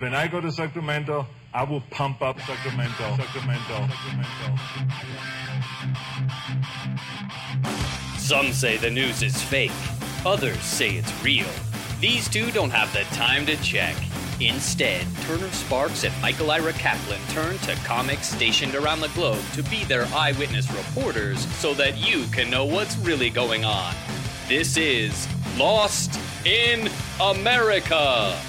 When I go to Sacramento, I will pump up Sacramento, Sacramento, Sacramento. Some say the news is fake, others say it's real. These two don't have the time to check. Instead, Turner Sparks and Michael Ira Kaplan turn to comics stationed around the globe to be their eyewitness reporters so that you can know what's really going on. This is Lost in America.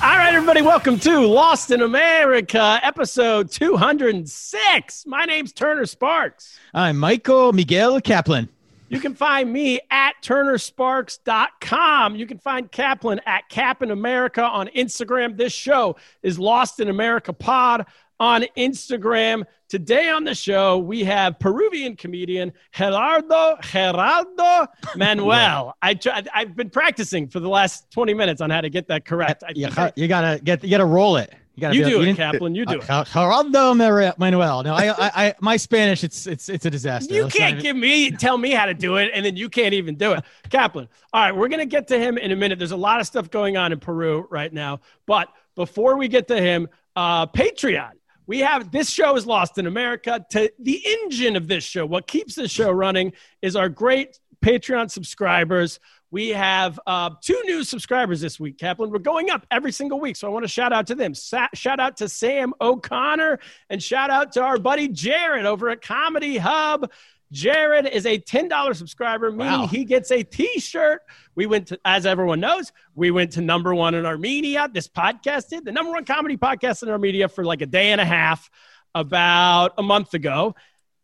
All right, everybody, welcome to Lost in America, episode 206. My name's Turner Sparks. I'm Michael Miguel Kaplan. You can find me at turnersparks.com. You can find Kaplan at Cap in America on Instagram. This show is Lost in America Pod on Instagram. Today on the show, we have Peruvian comedian Gerardo Geraldo Manuel. I try, I've been practicing for the last 20 minutes on how to get that correct. I, You, you gotta get you gotta roll it. You You do it, didn't- Kaplan. You do it. Uh, Gerardo Manuel. No, I, I, I, my Spanish, it's, it's, it's a disaster. You can't not give me tell me how to do it, and then you can't even do it. Kaplan. All right, we're gonna get to him in a minute. There's a lot of stuff going on in Peru right now, but before we get to him, uh, Patreon. We have this show is Lost in America. To the engine of this show, what keeps this show running is our great Patreon subscribers. We have uh, two new subscribers this week, Kaplan. We're going up every single week, so I want to shout out to them. Sa- shout out to Sam O'Connor and shout out to our buddy Jared over at Comedy Hub. Jared is a $10 subscriber, meaning Wow. he gets a t shirt. We went to, as everyone knows, we went to number one in Armenia. This podcast did the number one comedy podcast in Armenia for like a day and a half about a month ago.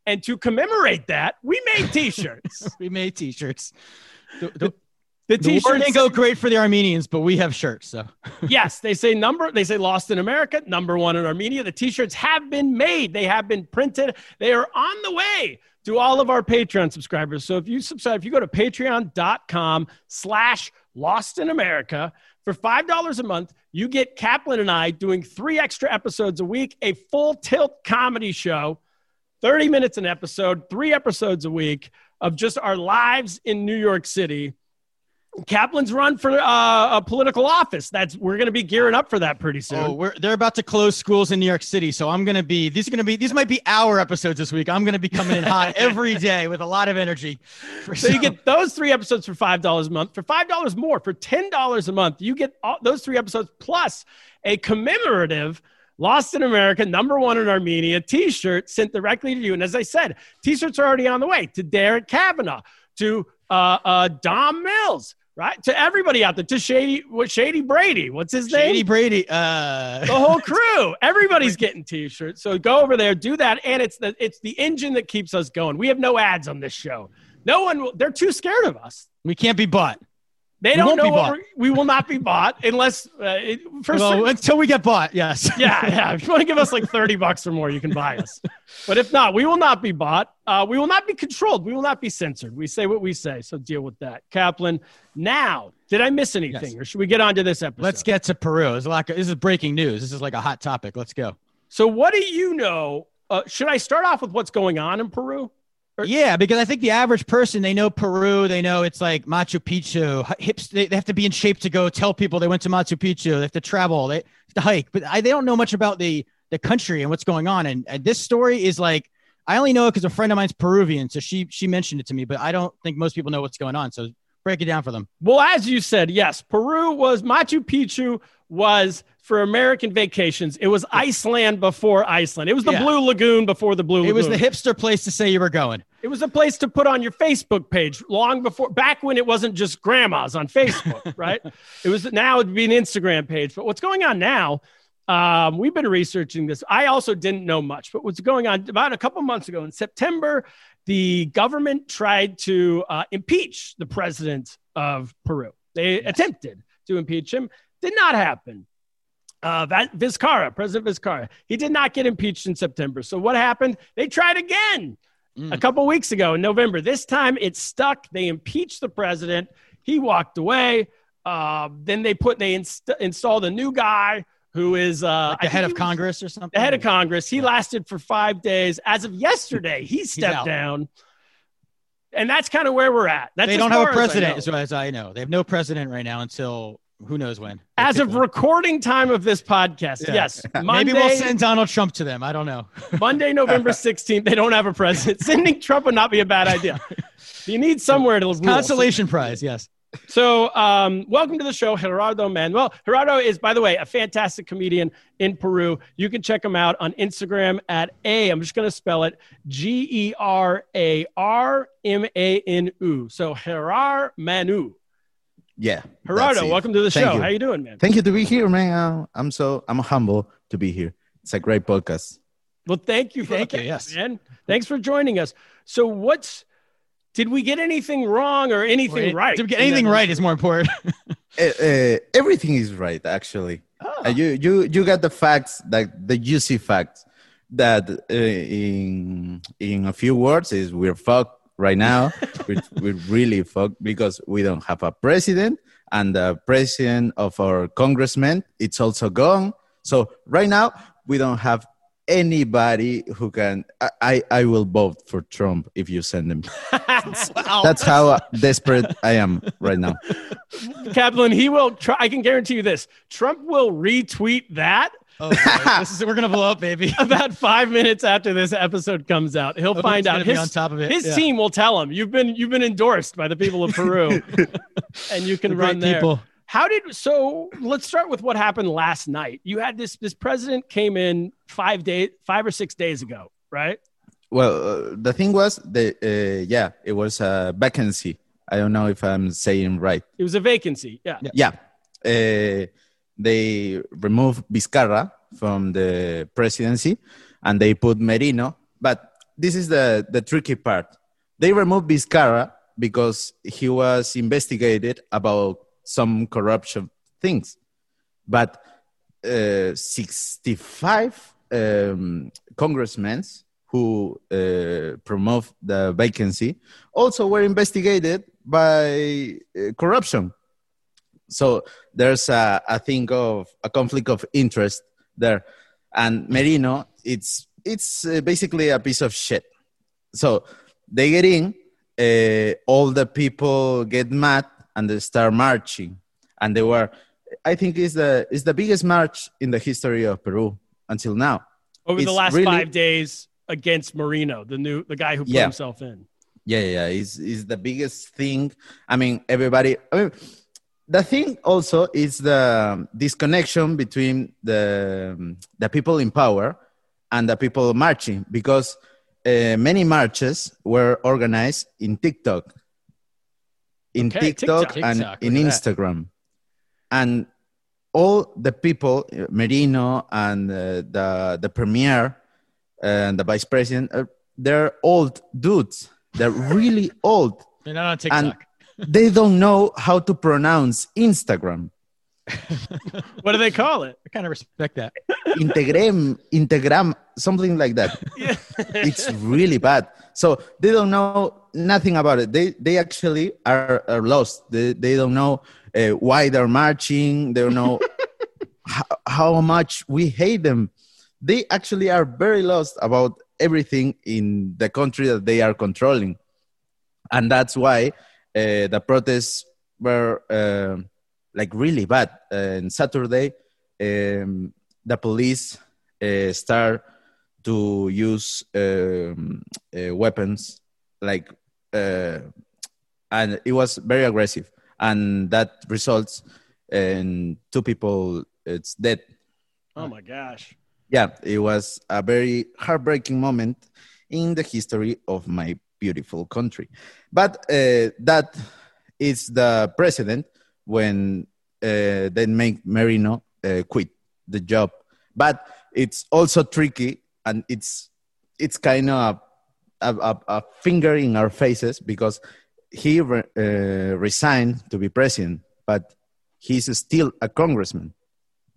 And to commemorate that, we made t shirts. we made t-shirts. The, the, The the t war didn't go great for the Armenians, but we have shirts. So yes, they say number, they say lost in America, number one in Armenia. The t-shirts have been made. They have been printed. They are on the way to all of our Patreon subscribers. So if you subscribe, if you go to patreon.com slash lost in America for $5 a month, you get Kaplan and I doing three extra episodes a week, a full tilt comedy show, 30 minutes an episode, three episodes a week of just our lives in New York City. Kaplan's run for uh, a political office. That's we're going to be gearing up for that pretty soon. oh, we're, they're about to close schools in New York City. So I'm going to be, these are going to be, these might be our episodes this week. I'm going to be coming in hot every day with a lot of energy. For so you get those three episodes for five dollars a month. For five dollars more, for ten dollars a month, you get all, those three episodes plus a commemorative "Lost in America" number one in Armenia T-shirt sent directly to you. And as I said, T-shirts are already on the way to Derek Kavanaugh, to uh, uh, Dom Mills, right? To everybody out there, to Shady, what Shady Brady? What's his name? Shady Brady. Uh, the whole crew. Everybody's getting t-shirts. So go over there, do that, and it's the it's the engine that keeps us going. We have no ads on this show. No one. will- They're too scared of us. we can't be bought. They don't know what we're- will not be bought unless uh, it, for Well, certain- until we get bought. Yes. yeah, yeah. If you want to give us like 30 bucks or more, you can buy us. But if not, we will not be bought. Uh, we will not be controlled. We will not be censored. We say what we say. So deal with that. Kaplan, now, did I miss anything Yes. or should we get on to this episode? Let's get to Peru. There's a lot. This is breaking news. This is like a hot topic. Let's go. So, what do you know? Uh, should I start off with what's going on in Peru? Or- Yeah, because I think the average person they know Peru, they know it's like Machu Picchu. Hips, they, they have to be in shape to go tell people they went to Machu Picchu. They have to travel, they have to hike, but I, they don't know much about the the country and what's going on. And, and this story is like I only know it because a friend of mine's Peruvian, so she she mentioned it to me, but I don't think most people know what's going on. So Break it down for them. Well, as you said, yes, Peru was Machu Picchu was for American vacations. It was Iceland before Iceland. It was the Yeah. Blue Lagoon before the Blue Lagoon. It was the hipster place to say you were going. It was a place to put on your Facebook page long before, back when it wasn't just grandmas on Facebook, right? It was now it'd be an Instagram page. But what's going on now? Um, we've been researching this. I also didn't know much, but what's going on about a couple months ago in September, the government tried to uh, impeach the president of Peru. They attempted to impeach him, did not happen. Uh, Vizcarra, President Vizcarra, he did not get impeached in September. So what happened? They tried again a couple weeks ago in November. This time it stuck. They impeached the president. He walked away. Uh, then they put they inst- installed a new guy who is uh, Like the head of he Congress or something. The head of Congress. He lasted for five days. As of yesterday, he stepped down. And that's kind of where we're at. That's they don't have a far as I president, as far as I know. They have no president right now until who knows when. As of recording time of this podcast, Yeah. yes. Monday, maybe we'll send Donald Trump to them. I don't know. Monday, November 16th, they don't have a president. Sending Trump would not be a bad idea. You need somewhere to. Consolation prize, yes. So, um, welcome to the show, Gerardo Manuel. Gerardo is, by the way, a fantastic comedian in Peru. You can check him out on Instagram at A. I'm just going to spell it G E R A R M A N U. So, Gerar Manu. Yeah. Gerardo, welcome to the Thank show. you. How you doing, man? Thank you to be here, man. I'm so I'm humble to be here. It's a great podcast. Well, thank you. For, Thank you, yes. man. Thanks for joining us. So, what's did we get anything wrong or anything right? To get anything right is more important. Uh, uh, everything is right, actually. Uh, you you you got the facts, like the juicy facts that uh, in in a few words is we're fucked right now. we're really fucked because we don't have a president, and the president of our congressman it's also gone. So right now we don't have anybody who can. I I, I will vote for Trump if you send him. That's how desperate I am right now. Kaplan, he will try. I can guarantee you this Trump will retweet that oh, boy. this is we're gonna blow up, baby. about five minutes after this episode comes out. He'll Oh, find out. be His, on top of it. his Yeah. team will tell him you've been you've been endorsed by the people of Peru, and you can The run there. people. How did so? Let's start with what happened last night. You had this this president came in five day five or six days ago, right? Well, uh, the thing was that uh, yeah, it was a vacancy. I don't know if I'm saying right. It was a vacancy. Yeah. Yeah, uh, they removed Vizcarra from the presidency, and they put Merino. But this is the the tricky part. They removed Vizcarra because he was investigated about some corruption things, but uh, 65 um, congressmen who uh, promote the vacancy also were investigated by uh, corruption. So there's a, a thing of a conflict of interest there, and Merino, it's it's uh, basically a piece of shit. So they get in, uh, all the people get mad and they start marching, and they were, I think, is the is the biggest march in the history of Peru until now. Over the last really- five days against Merino, the new the guy who put Yeah. himself in. Yeah, yeah, yeah. Is is the biggest thing. I mean, everybody. I mean, the thing also is the disconnection between the the people in power and the people marching because uh, many marches were organized in TikTok, in Okay, TikTok, TikTok. and TikTok, in that. Instagram, and all the people, Merino and uh, the the premier and the vice president, uh, they're old dudes. They're really old. They're not on TikTok. And they don't know how to pronounce Instagram. What do they call it? I kind of respect that. Integram, Integram, something like that. Yeah. It's really bad. So they don't know nothing about it. They they actually are, are lost. They, they don't know uh, why they're marching. They don't know how, how much we hate them. They actually are very lost about everything in the country that they are controlling. And that's why uh, the protests were uh, like really bad. On Saturday, um, the police uh, start to use um, uh, weapons like uh, and it was very aggressive, and that results in two people it's dead. Oh my gosh. Yeah, it was a very heartbreaking moment in the history of my beautiful country. But uh, that is the precedent when uh, they make Merino uh, quit the job. But it's also tricky and it's it's kind of a, a, a finger in our faces because he re, uh, resigned to be president, but he's still a congressman.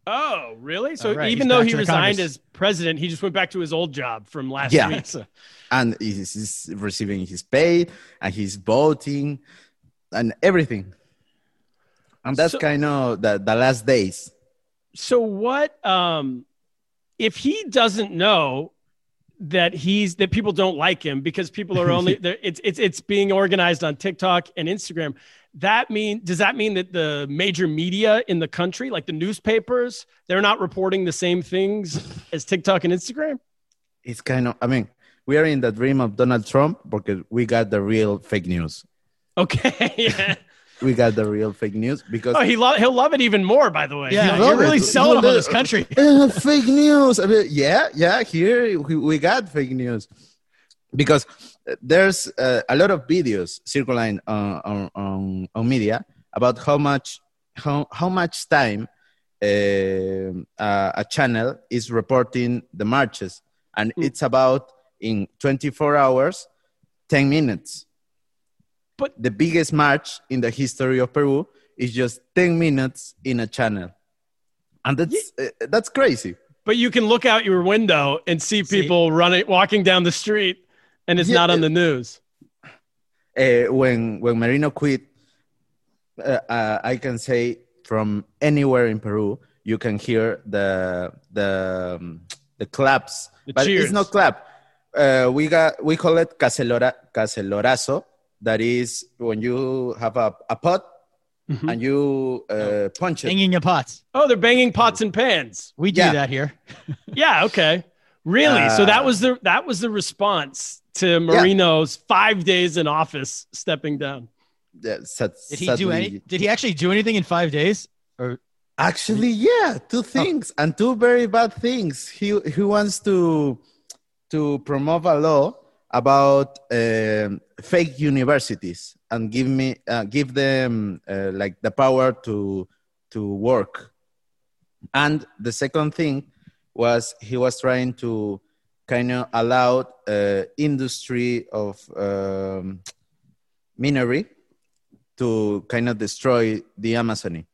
Oh, really? So right. even though he resigned Congress. as president, he just went back to his old job from last Yeah. week. So- and he's, he's receiving his pay and he's voting and everything. And that's So- kind of the, the last days. So what um if he doesn't know that he's that people don't like him because people are only it's it's it's being organized on TikTok and Instagram. That mean does that mean that the major media in the country, like the newspapers, they're not reporting the same things as TikTok and Instagram? It's kind of, I mean, we are in the dream of Donald Trump because we got the real fake news. Okay. yeah. We got the real fake news because Oh, he lo- he'll love it even more, by the way. Yeah, love you're really it. selling him on this country. Uh, fake news. I mean, yeah, yeah. Here we, we got fake news because uh, there's uh, a lot of videos circulating on, on, on, on media about how much how, how much time uh, a, a channel is reporting the marches, and Mm. it's about in 24 hours, 10 minutes. But- the biggest march in the history of Peru is just 10 minutes in a channel, and that's uh, that's crazy. But you can look out your window and see See? people running walking down the street and it's Yeah, not on the news. uh, when when Merino quit, uh, uh, I can say from anywhere in Peru, you can hear the the um, the claps, The but cheers. it's not clap. Uh, we got we call it cacerola cacerolazo. That is when you have a, a pot Mhm. and you uh, punch it. Hanging your pots. Oh, they're banging pots and pans. We do Yeah. that here. Yeah, okay. Really? so that Uh, was the that was the response to Merino's five days in office stepping down. Yeah, sad- Did he do any? Did he actually do anything in five days? Or Actually, yeah, two things and two very bad things. He he wants to to promote a law about um, fake universities and give me uh, give them uh, like the power to to work. And the second thing was he was trying to kind of allow uh, industry of um, minery to kind of destroy the Amazony.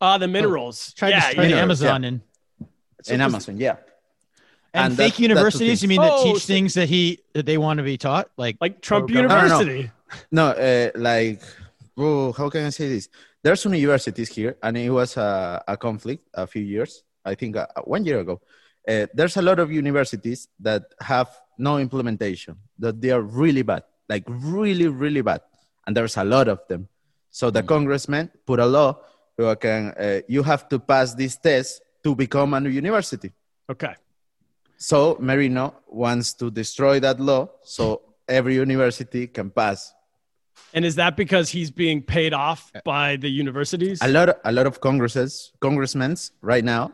Ah, the minerals. tried yeah, to destroy yeah. the yeah. Amazon and in Amazon, yeah. and, And fake that- that universities. You mean things. that Oh, teach so- things that he that they want to be taught? Like Like Trump Oh, no, no, no. University. No, uh, like, oh, how can I say this? There's some universities here, and it was a, a conflict a few years, I think uh, one year ago. Uh, there's a lot of universities that have no implementation, that they are really bad, like really, really bad. And there's a lot of them. So the congressman put a law who can, uh, you have to pass this test to become a university. Okay. So Merino wants to destroy that law so every university can pass And is that because he's being paid off by the universities? a lot a lot of congresses congressmen right now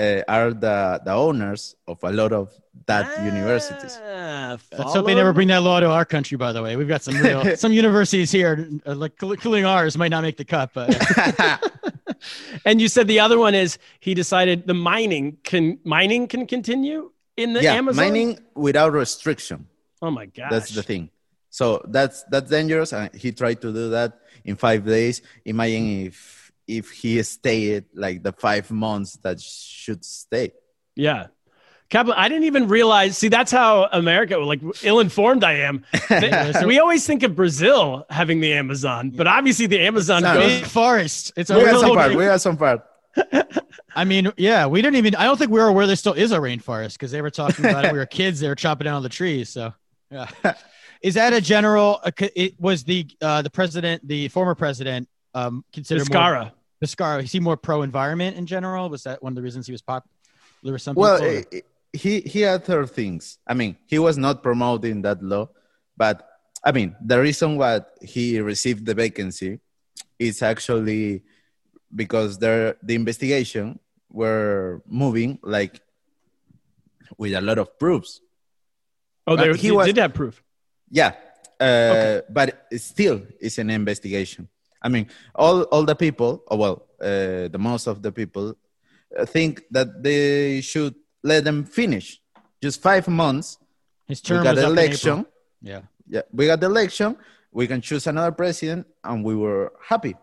uh, are the the owners of a lot of that universities. Ah, Let's hope they never bring that law to our country. By the way, we've got some real some universities here, uh, like including ours, might not make the cut, but And you said the other one is he decided the mining can mining can continue in the yeah Amazon. mining without restriction. Oh my god, that's the thing. So that's that's dangerous and he tried to do that in five days. Imagine if if he stayed like the five months that should stay Yeah. Kaplan, I didn't even realize. See, that's how America, like ill-informed I am. They- we always think of Brazil having the Amazon, but obviously the Amazon No, goes. big forest. It's a we got some part we got some part I mean, yeah, we didn't even. I don't think we were aware there still is a rainforest because they were talking about it. We were kids. They were chopping down all the trees. So, yeah. Is that a general? uh, It was the uh, the president, the former president, um, considered more, Vizcarra. Vizcarra. Is he more pro environment in general? Was that one of the reasons he was popular? There were some well people, eh, eh, he he had other things i mean he was not promoting that law but I mean, the reason why he received the vacancy is actually because there the investigation were moving like with a lot of proofs. Oh, they, But he was- did have proof. Yeah, uh, but still it's an investigation. I mean, all all the people, or well, uh, the most of the people uh, think that they should let them finish. Just five months. His We term got was up in election. Yeah. Yeah, we got the election. We can choose another president, and we were happy.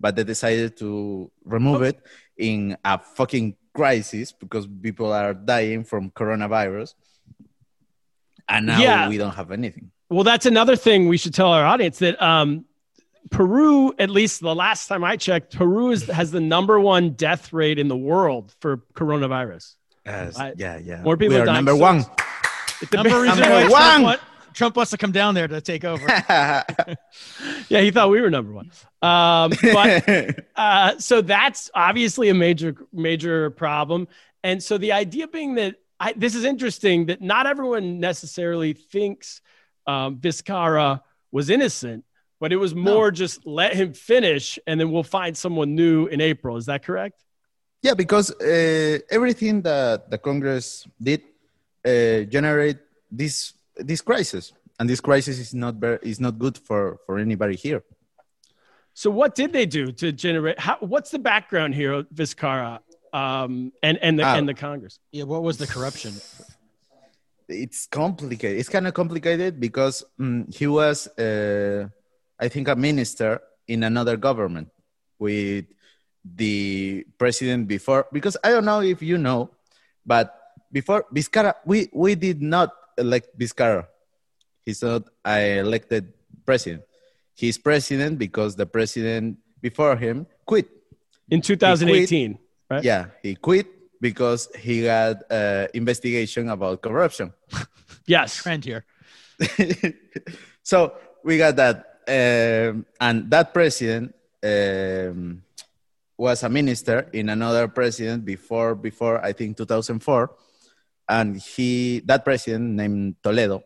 But they decided to remove it in a fucking crisis because people are dying from coronavirus, and now Yeah. we don't have anything. Well, that's another thing we should tell our audience that um, Peru, at least the last time I checked, Peru is, has the number one death rate in the world for coronavirus. Yes, I- yeah, yeah. more people we are dying, number so one. It's the Number reason Number why one. Trump, want- Trump wants to come down there to take over. yeah, he thought we were number one. Um, but uh, so that's obviously a major major problem and so the idea being that I, this is interesting that not everyone necessarily thinks um, Vizcarra was innocent but it was more just let him finish and then we'll find someone new in april is that correct yeah, because uh, everything that the Congress did uh, generate this this crisis, and this crisis is not very, is not good for for anybody here. so what did they do to generate how, what's the background here of Vizcarra um, and, and, the, Ah. and the congress yeah. What was the corruption? it's complicated. It's kind of complicated because mm, he was, uh, I think, a minister in another government with the president before. Because I don't know if you know, but before Vizcarra, we we did not elect Vizcarra. He's not a elected president. He's president because the president before him quit. in 2018 right Yeah, he quit because he got uh, investigation about corruption. yes Trend here. so we got that, um, and that president um, was a minister in another president before before I think 2004, and he that president named Toledo,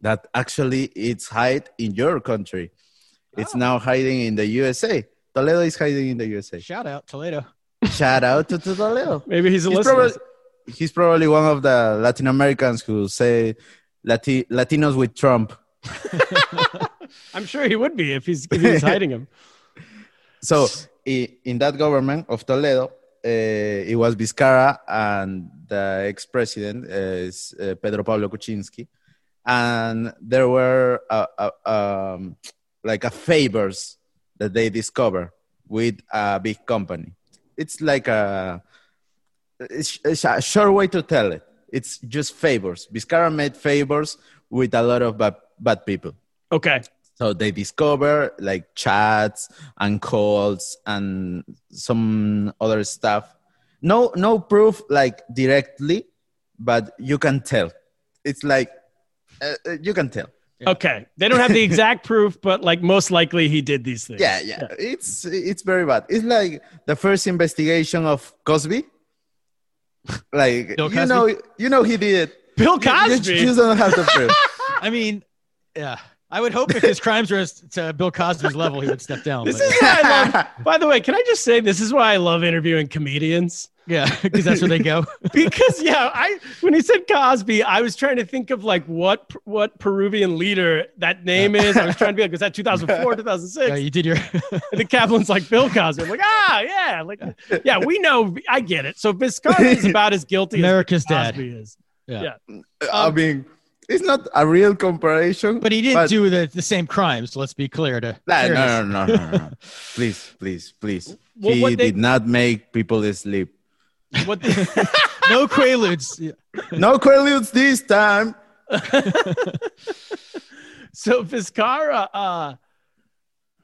that actually it's hide in your country, it's now hiding in the USA. Toledo is hiding in the USA. Shout out Toledo. Shout out to, to Toledo. maybe he's a He's listener probably, he's probably one of the Latin Americans who say Lati- Latinos with Trump. i'm sure he would be if he's, if he's hiding him So in that government of Toledo, uh, it was Vizcarra and the ex-president is uh, Pedro Pablo Kuczynski, and there were uh, uh, um, like a favors that they discover with a big company. It's like a, it's, it's a short way to tell it. It's just favors. Vizcarra made favors with a lot of bad, bad people. Okay So they discover like chats and calls and some other stuff. No, no proof like directly, but you can tell. It's like uh, uh, you can tell. Okay. They don't have the exact proof, but like most likely he did these things. Yeah, yeah. It's it's very bad. It's like the first investigation of Cosby. Like Bill you know, you know he did it. Bill You- you Cosby. just don't have the proof. I mean, yeah. I would hope if his crimes were to Bill Cosby's level, he would step down. This but- is why I love, by the way, can I just say this is why I love interviewing comedians? yeah, because that's where they go. Because yeah, I when he said Cosby, I was trying to think of like what what Peruvian leader that name is. I was trying to be like, was that 2004, 2006? Yeah, you did your. And the Kaplan's like Bill Cosby. I'm like, ah, yeah, like yeah, we know. I get it. So Vizcarra is about as guilty America's as Bill dad. Cosby is. Yeah. Yeah. I mean, it's not a real comparison. But he didn't do the, the same crimes. Let's be clear. To Nah, fairness. no, no, no, no, no. please, please, please. Well, he they- did not make people sleep. What the, no quaaludes. No quaaludes this time. so Vizcarra, uh,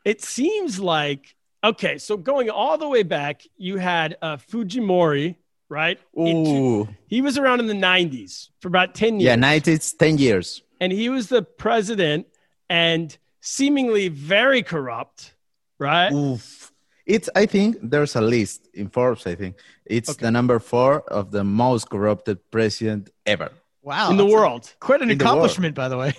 it seems like okay. So going all the way back, you had uh, Fujimori, right? In two- Ooh, he was around in the '90s for about ten years. yeah, night it's ten years. and he was the president and seemingly very corrupt, right? Oof. It's. I think there's a list in Forbes. I think it's the number four of the most corrupted president ever. Wow. in the that's a- world. quite an In the accomplishment, by the way.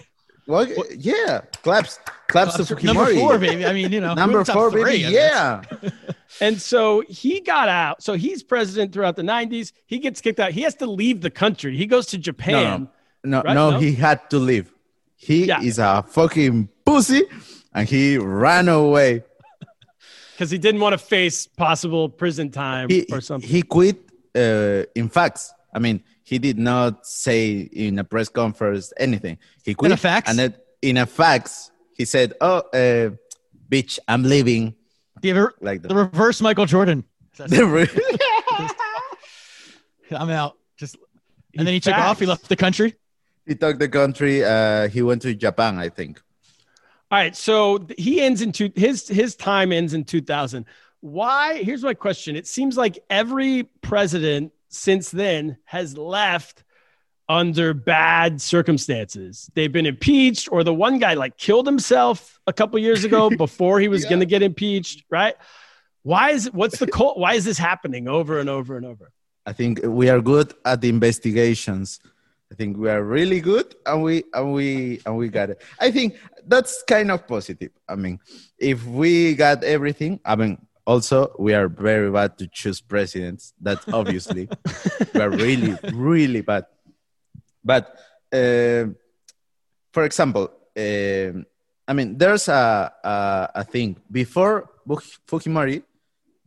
Well, yeah, claps, claps to Fujimori. Number four, baby. I mean, you know, Number four, three, baby. I. Yeah. And so he got out. So he's president throughout the 90s. He gets kicked out. He has to leave the country. He goes to Japan. No, Right? no, No? he had to leave. He Yeah. is a fucking pussy, and he ran away. because he didn't want to face possible prison time He or something. he quit. Uh, in facts, I mean, he did not say in a press conference anything. He quit In a fax? and then in a fax, he said, "Oh, uh, bitch, I'm leaving." The, ever- Like the that. reverse Michael Jordan. he I'm out. Just and then he took off. He left the country. He took the country. Uh, he went to Japan, I think. All right, so he ends in two. His his time ends in 2000. Why? Here's my question. It seems like every president since then has left under bad circumstances. They've been impeached, or the one guy like killed himself a couple years ago before he was Yeah. going to get impeached. Right? Why is what's the cult? Why is this happening over and over and over? I think we are good at the investigations. I think we are really good, and we and we and we got it. I think that's kind of positive. I mean, if we got everything, I mean, also we are very bad to choose presidents. That's obviously we are really really bad. But uh, for example, um I mean, there's a, a a thing before Fujimori.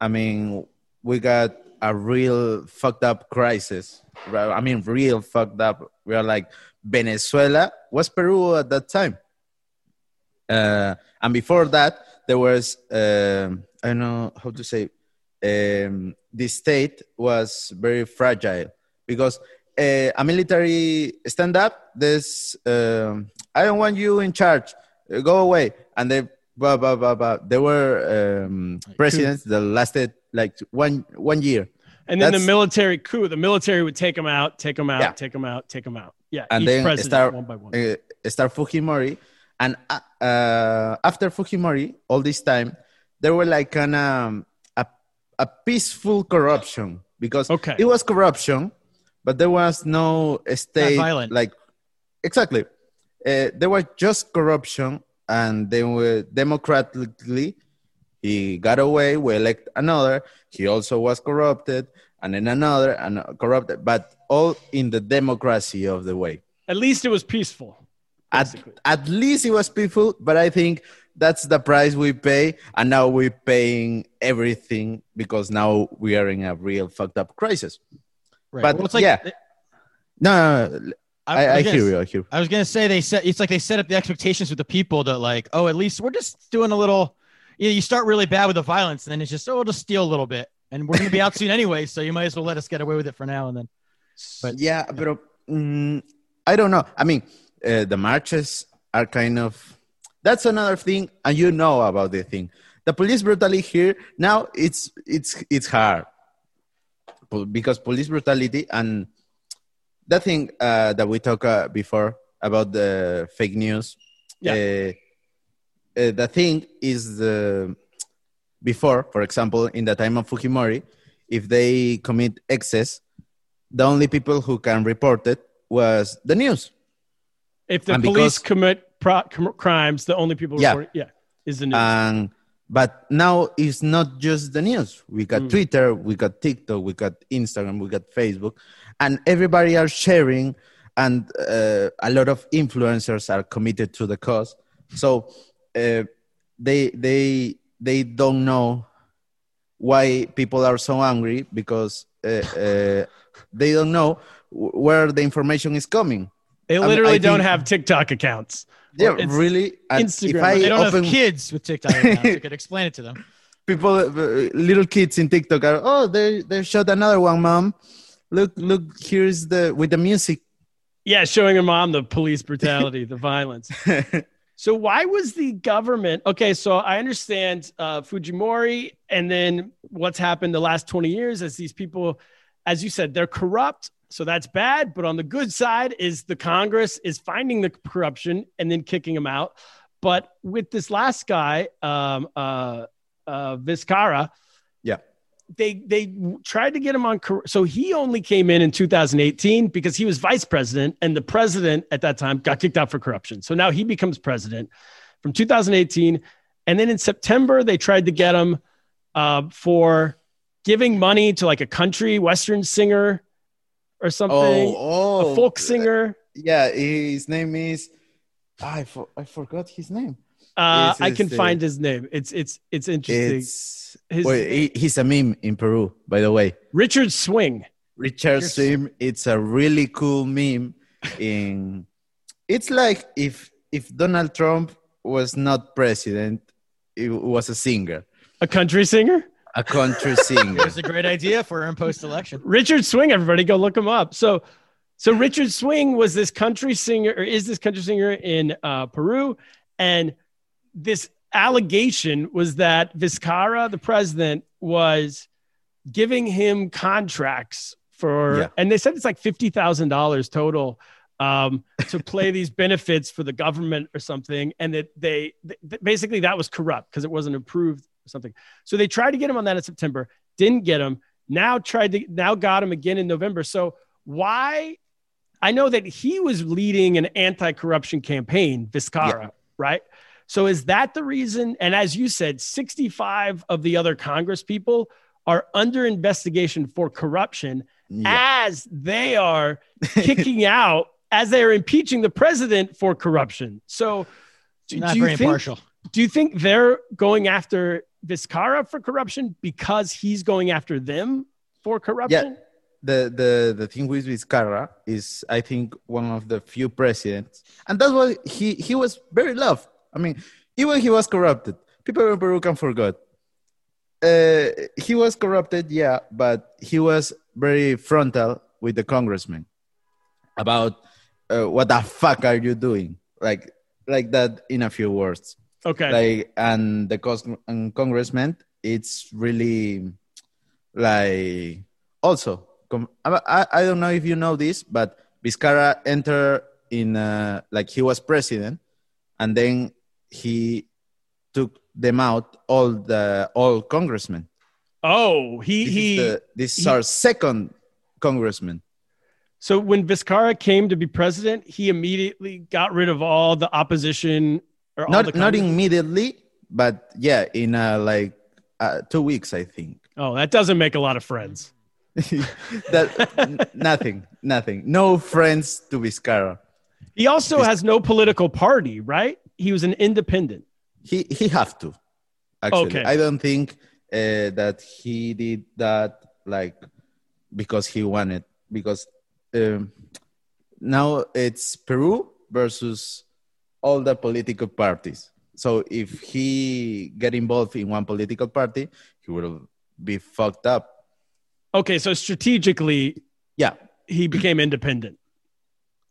I mean, we got a real fucked up crisis. I mean, real fucked up. We are like Venezuela was Peru at that time, uh, and before that there was um, I don't know how to say. Um, the state was very fragile because uh, a military stand up. This um, I don't want you in charge. Uh, Go away, and they blah blah blah blah. There were um, presidents that lasted like one one year. And then the military coup, the military would take them out, take them out, Yeah. take them out, take them out. Yeah, and each then president start one by one. uh, start Fujimori, and uh, uh, after Fujimori, all this time, there were like an um, a a peaceful corruption because Okay. it was corruption, but there was no state violent. like exactly. Uh, there was just corruption, and they were democratically he got away. We elect another. He also was corrupted, and then another and corrupted, but all in the democracy of the way. At least it was peaceful. At, at least it was peaceful, but I think that's the price we pay, and now we're paying everything because now we are in a real fucked up crisis. Right. But Well, it's like, yeah, no, no, no, I, I was hear you. I hear. you. I was gonna say they set. It's like they set up the expectations with the people that like, oh, at least we're just doing a little. You, know, you start really bad with the violence, and then it's just, oh, we'll just steal a little bit, and we're gonna be out soon anyway, so you might as well let us get away with it for now and then. But yeah, but mm, I don't know. I mean, uh, the marches are kind of. That's another thing, and you know about the thing. The police brutality here now it's it's it's hard because police brutality and that thing uh, that we talked uh, before about the fake news. Yeah. Uh, uh, the thing is the before, for example, in the time of Fujimori, if they commit excess, the only people who can report it was the news. If the and police because- commit pro- com- crimes, the only people Yeah. report, yeah, is the news. And but now it's not just the news. We got Mm. Twitter, we got TikTok, we got Instagram, we got Facebook, and everybody are sharing, and uh, a lot of influencers are committed to the cause. So uh, they they they don't know why people are so angry because uh, uh, they don't know where the information is coming. they literally don't think- have TikTok accounts. Yeah, It's really. Instagram. If I they don't open have kids with TikTok. Right now, so you could explain it to them. people, uh, little kids in TikTok are, oh, they they shot another one, mom. Look, look, here's the with the music. Yeah, showing your mom the police brutality, the violence. So why was the government okay? So I understand uh, Fujimori, and then what's happened the last twenty years as these people, as you said, they're corrupt. So that's bad. But on the good side is the Congress is finding the corruption and then kicking them out. But with this last guy, um, uh, uh, Vizcarra, Yeah. they they tried to get him on. So he only came in in 2018 because he was vice president, and the president at that time got kicked out for corruption. So now he becomes president from 2018, and then in September they tried to get him uh, for giving money to like a country western singer or something, Oh, oh, a folk singer. Yeah, his name is. I for, I forgot his name. Uh, I can the- find his name. It's it's it's interesting. It's His- well, he, he's a meme in Peru, by the way. Richard Swing. Richard Yes. Swim. It's a really cool meme. In it's like if if Donald Trump was not president, it was a singer, A country singer? A country singer. It's a great idea for in post election. Richard Swing, everybody go look him up. So, so Richard Swing was this country singer, or is this country singer in uh, Peru, and this allegation was that Vizcarra, the president, was giving him contracts for, Yeah. and they said it's like fifty thousand dollars total um, to play these benefits for the government or something, and that they th- basically that was corrupt because it wasn't approved or something. So they tried to get him on that in September, didn't get him. Now tried to now got him again in November. So why? I know that he was leading an anti-corruption campaign, Vizcarra, right? So is that the reason? And as you said, 65 of the other Congress people are under investigation for corruption Yeah. as they are kicking out, as they are impeaching the president for corruption. So do, Not do you very think, impartial. do you think they're going after Vizcarra for corruption because he's going after them for corruption? Yeah. the the the thing with Vizcarra is I think one of the few presidents, and that's why he he was very loved. I mean, even he was corrupted. People in Peru can forget. Uh, he was corrupted, yeah, but he was very frontal with the congressman about uh, what the fuck are you doing, like like that in a few words Okay. like and the cos- and congressman it's really like also com- I, I- don't know if you know this but Vizcarra entered in uh, like he was president and then he took them out all the all congressmen oh, he this he. is, the, this is he- our second congressman So when Vizcarra came to be president, he immediately got rid of all the opposition not not immediately but yeah in uh, like uh, two weeks i think Oh, that doesn't make a lot of friends. that nothing, nothing. No friends to Vizcarra. He also has no political party, right? He was an independent. He he have to. Actually, Okay. I don't think uh, that he did that like because he wanted. Because um, now it's Peru versus all the political parties. So if he get involved in one political party, he will be fucked up. Okay, so strategically, Yeah. he became independent.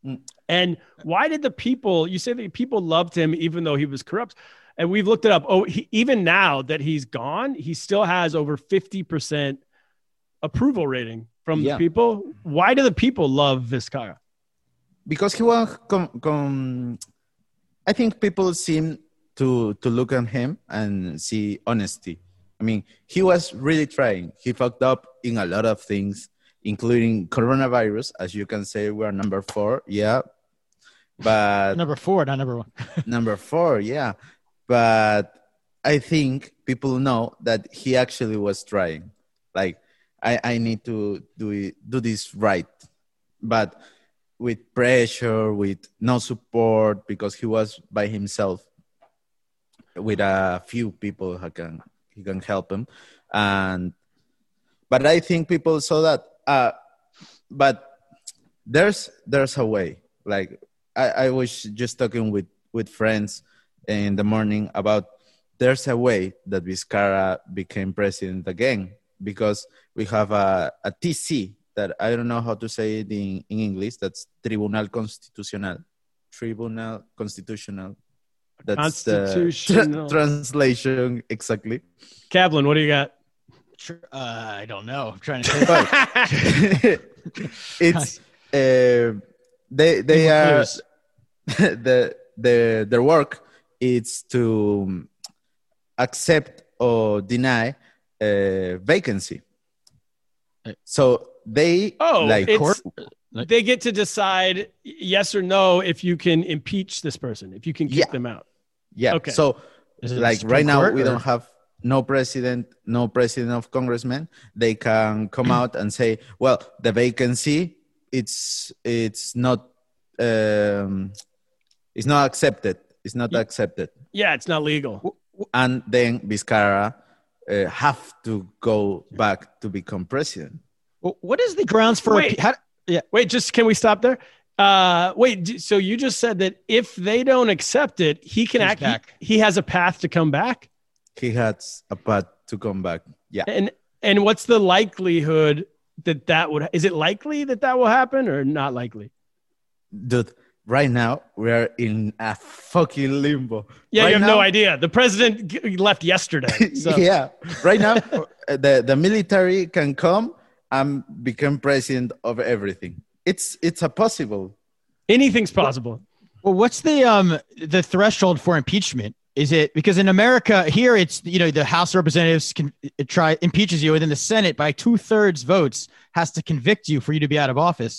Mm. And why did the people? You say that people loved him even though he was corrupt, and we've looked it up. Oh, he, even now that he's gone, he still has over fifty percent approval rating from Yeah. the people. Why do the people love Vizcarra? because he was com, com, i think people seem to to look at him and see honesty. I mean he was really trying. He fucked up in a lot of things including coronavirus. As you can say we're number four yeah. But Number four, not number one. number four yeah. But i think people know that he actually was trying. Like i i need to do it, do this right. But with pressure with no support because he was by himself with a few people who can he can help him. And but i think people saw that uh but there's there's a way. Like i i was just talking with with friends in the morning about there's a way that Vizcarra became president again because we have a, a TC that I don't know how to say it in, in English. That's Tribunal Constitucional. Tribunal Constitutional. That's the Constitutional. tra- translation exactly. Kaplan, what do you got? Uh, I don't know. I'm trying to say. it's uh, they they Give are the the their work is to accept or deny uh, vacancy. Uh, So they Oh, like it's- They get to decide yes or no if you can impeach this person, if you can kick Yeah. them out. yeah. okay. So like right now Court we or- don't have no president, no president of congressmen. They can come out and say, well, the vacancy it's it's not um, it's not accepted. It's not accepted. Yeah, it's not legal. and then Vizcarra uh, have to go back to become president. Well, what is the grounds for? Wait. appe- how, Wait, just can we stop there? Uh, wait, so you just said that if they don't accept it, he can He's act. back. He, he has a path to come back. He has a path to come back. Yeah, And and what's the likelihood that that would? Is it likely that that will happen or not likely? dude. Right now we are in a fucking limbo. Yeah, right you have now, no idea. The president left yesterday. So. yeah, right now the the military can come and become president of everything. It's it's a possible. Anything's possible. well, what's the um the threshold for impeachment? Is it because in America here it's you know the House of Representatives can it try impeaches you and then the Senate by two thirds votes has to convict you for you to be out of office.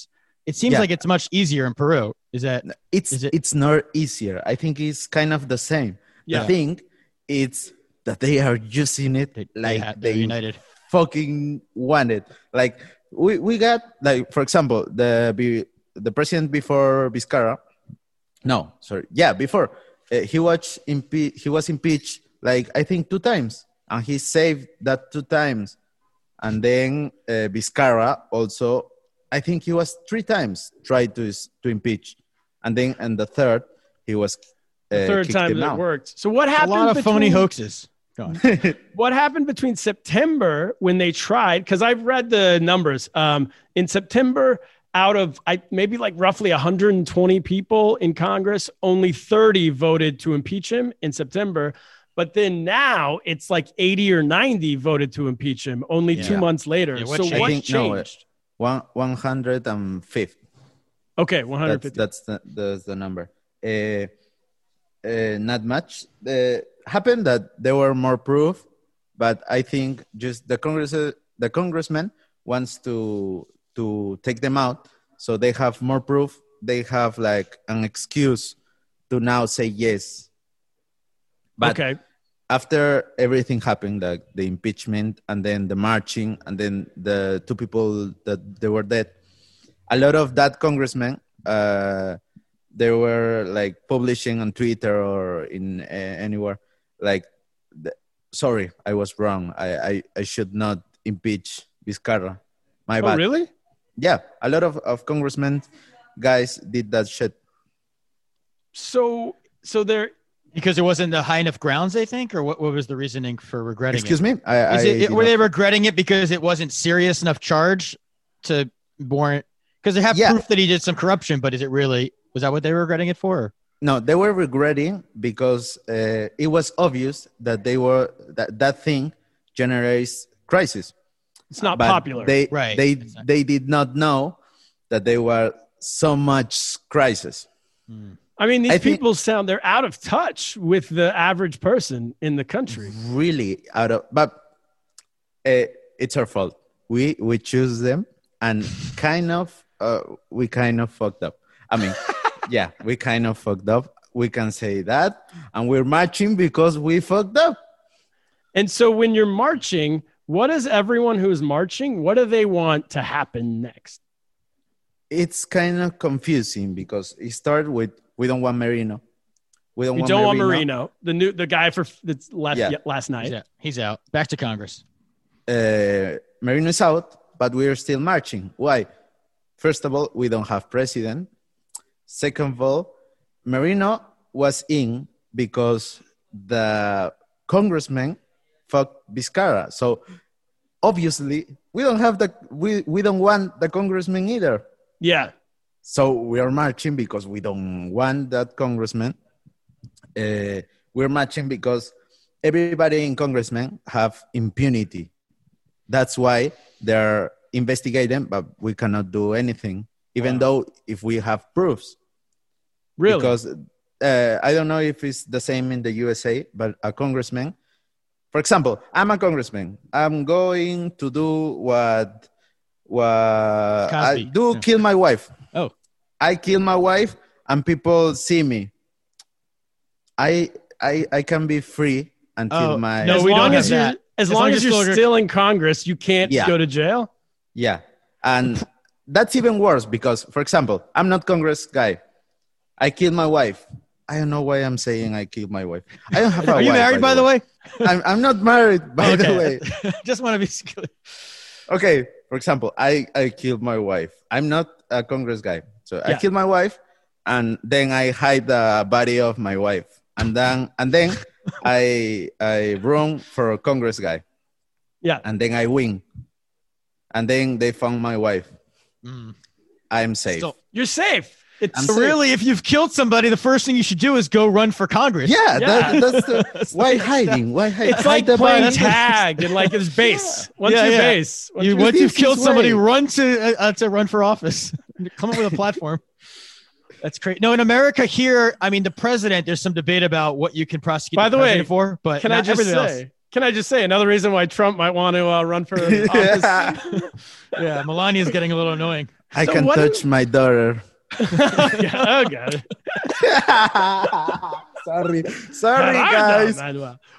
It seems Yeah. like it's much easier in Peru. Is that It's Is it- it's not easier. I think it's kind of the same. Yeah. The thing it's that they are using it they, like ha- they they're united? Fucking wanted. Like we, we got like for example the the president before Vizcarra. No, sorry. Yeah, before uh, he was impe- he was impeached like I think two times, and he saved that two times. And then uh, Vizcarra also, I think he was three times tried to to impeach, and then and the third he was uh, The third time him that out. worked. So what happened? A happened? lot of phony hoaxes. Go on. what happened between September when they tried? Because I've read the numbers. Um, in September, out of I maybe like roughly 120 people in Congress, only 30 voted to impeach him in September. But then now it's like 80 or 90 voted to impeach him only two months later. Yeah, what so changed? what I think no, changed? one one hundred and fifth. okay, 150. that's the, that's the number. Uh, uh, not much. Uh, happened that there were more proof, but I think just the Congress, the congressman wants to to take them out, so they have more proof. They have like an excuse to now say yes. But okay. after everything happened, like the impeachment and then the marching and then the two people that they were dead, a lot of that congressmen, uh, they were like publishing on Twitter or in uh, anywhere, like, the, sorry, I was wrong. I, I, I should not impeach Vizcarra. My Oh, bad. really? Yeah, a lot of, of congressmen guys did that shit. So so there Because there wasn't the high enough grounds, they think, or what, what was the reasoning for regretting Excuse it? me? I, Is it, did were not- they regretting it because it wasn't serious enough charge to warrant? Because they have Yeah. proof that he did some corruption, but is it really? Was that what they were regretting it for? No, they were regretting because uh, it was obvious that they were that that thing generates crisis. it's not But popular. They Right, they exactly. they did not know that they were so much crisis. I mean, these I think- people sound they're out of touch with the average person in the country. Really out of but uh, it's our fault. We we choose them and kind of uh, we kind of fucked up. I mean, yeah, we kind of fucked up. We can say that, and we're marching because we fucked up. And so when you're marching, what does everyone who's marching, what do they want to happen next? it's kind of confusing because it started with we don't want Merino. We don't You want don't want Merino, the new the guy for that's left Yeah. last night. He's out. He's out. Back to Congress. Uh, Merino is out, but we are still marching. Why? First of all, we don't have president. Second of all, Merino was in because the congressman fucked Vizcarra. So obviously, we don't have the we, we don't want the congressman either. Yeah. So we are marching because we don't want that congressman. Uh, we're marching because everybody in congressmen have impunity. That's why they're investigating, but we cannot do anything, even Wow. though if we have proofs. Really? Because uh, I don't know if it's the same in the USA, but a congressman, for example, I'm a congressman. I'm going to do what what I do Yeah. kill my wife. Oh. I kill my wife and people see me. I I I can be free until Oh, my no, as we don't long have as you're that. as, As long long as as you're still in Congress, you can't Yeah. go to jail. Yeah. And that's even worse because, for example, I'm not Congress guy. I killed my wife. I don't know why I'm saying I killed my wife. I don't have a Are you wife, married, by the way? I'm, I'm not married, by the way. Just want to be clear. Okay, for example, I, I killed my wife. I'm not a Congress guy. So I killed my wife and then I hide the body of my wife. And then and then I I run for a Congress guy. Yeah. And then I win. And then they found my wife. Mm. I'm safe. So, You're safe. It's I'm so safe. really, if you've killed somebody, the first thing you should do is go run for Congress. Yeah, Yeah. That, that's the, That's why hiding? Why hiding? it's like Hide playing tag and like his base. Once Yeah, you're yeah. base, once You, you're- once This you've killed somebody, way- run to uh, to run for office. Come up with a platform. That's great. No, in America here, I mean, the president. There's some debate about what you can prosecute. By the way, president for, but can I just everything else. say? Can I just say another reason why Trump might want to uh, run for office? Yeah, Melania is getting a little annoying. I So can what touch my daughter. Yeah, okay. sorry, sorry, guys.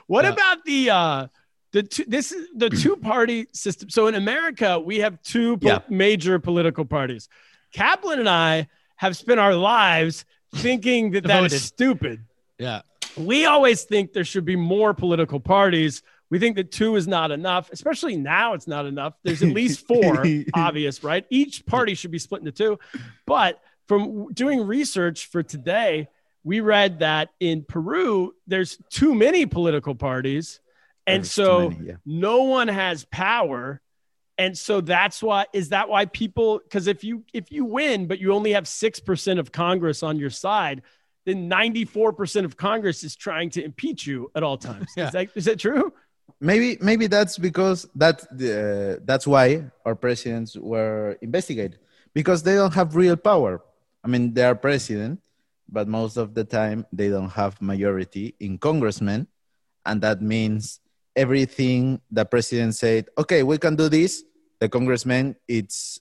What about the uh the two, this is the two party system. So in America, we have two po- Yeah. major political parties. Kaplan and I have spent our lives thinking that that is stupid. Yeah. We always think there should be more political parties. We think that two is not enough, especially now it's not enough. There's at least four, obvious, right? Each party should be split into two. But from doing research for today, we read that in Peru, there's too many political parties. And There's so many, yeah. no one has power. And so that's why is that why people because if you if you win, but you only have six percent of Congress on your side, then 94% of Congress is trying to impeach you at all times. Yeah. Is, that, is that true? maybe maybe that's because that uh, that's why our presidents were investigated because they don't have real power i mean they are president but most of the time they don't have majority in congressmen. And that means everything the president said okay we can do this. The congressman it's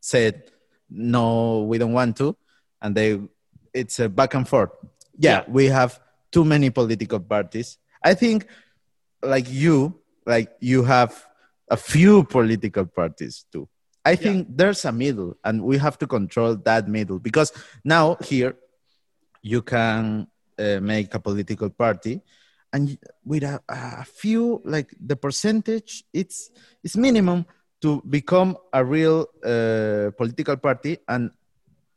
said no we don't want to. And they it's a back and forth. Yeah, Yeah. we have too many political parties. I think like you like you have a few political parties too i think there's a middle and we have to control that middle because now here you can uh, make a political party and with a, a few like the percentage it's it's minimum to become a real uh, political party and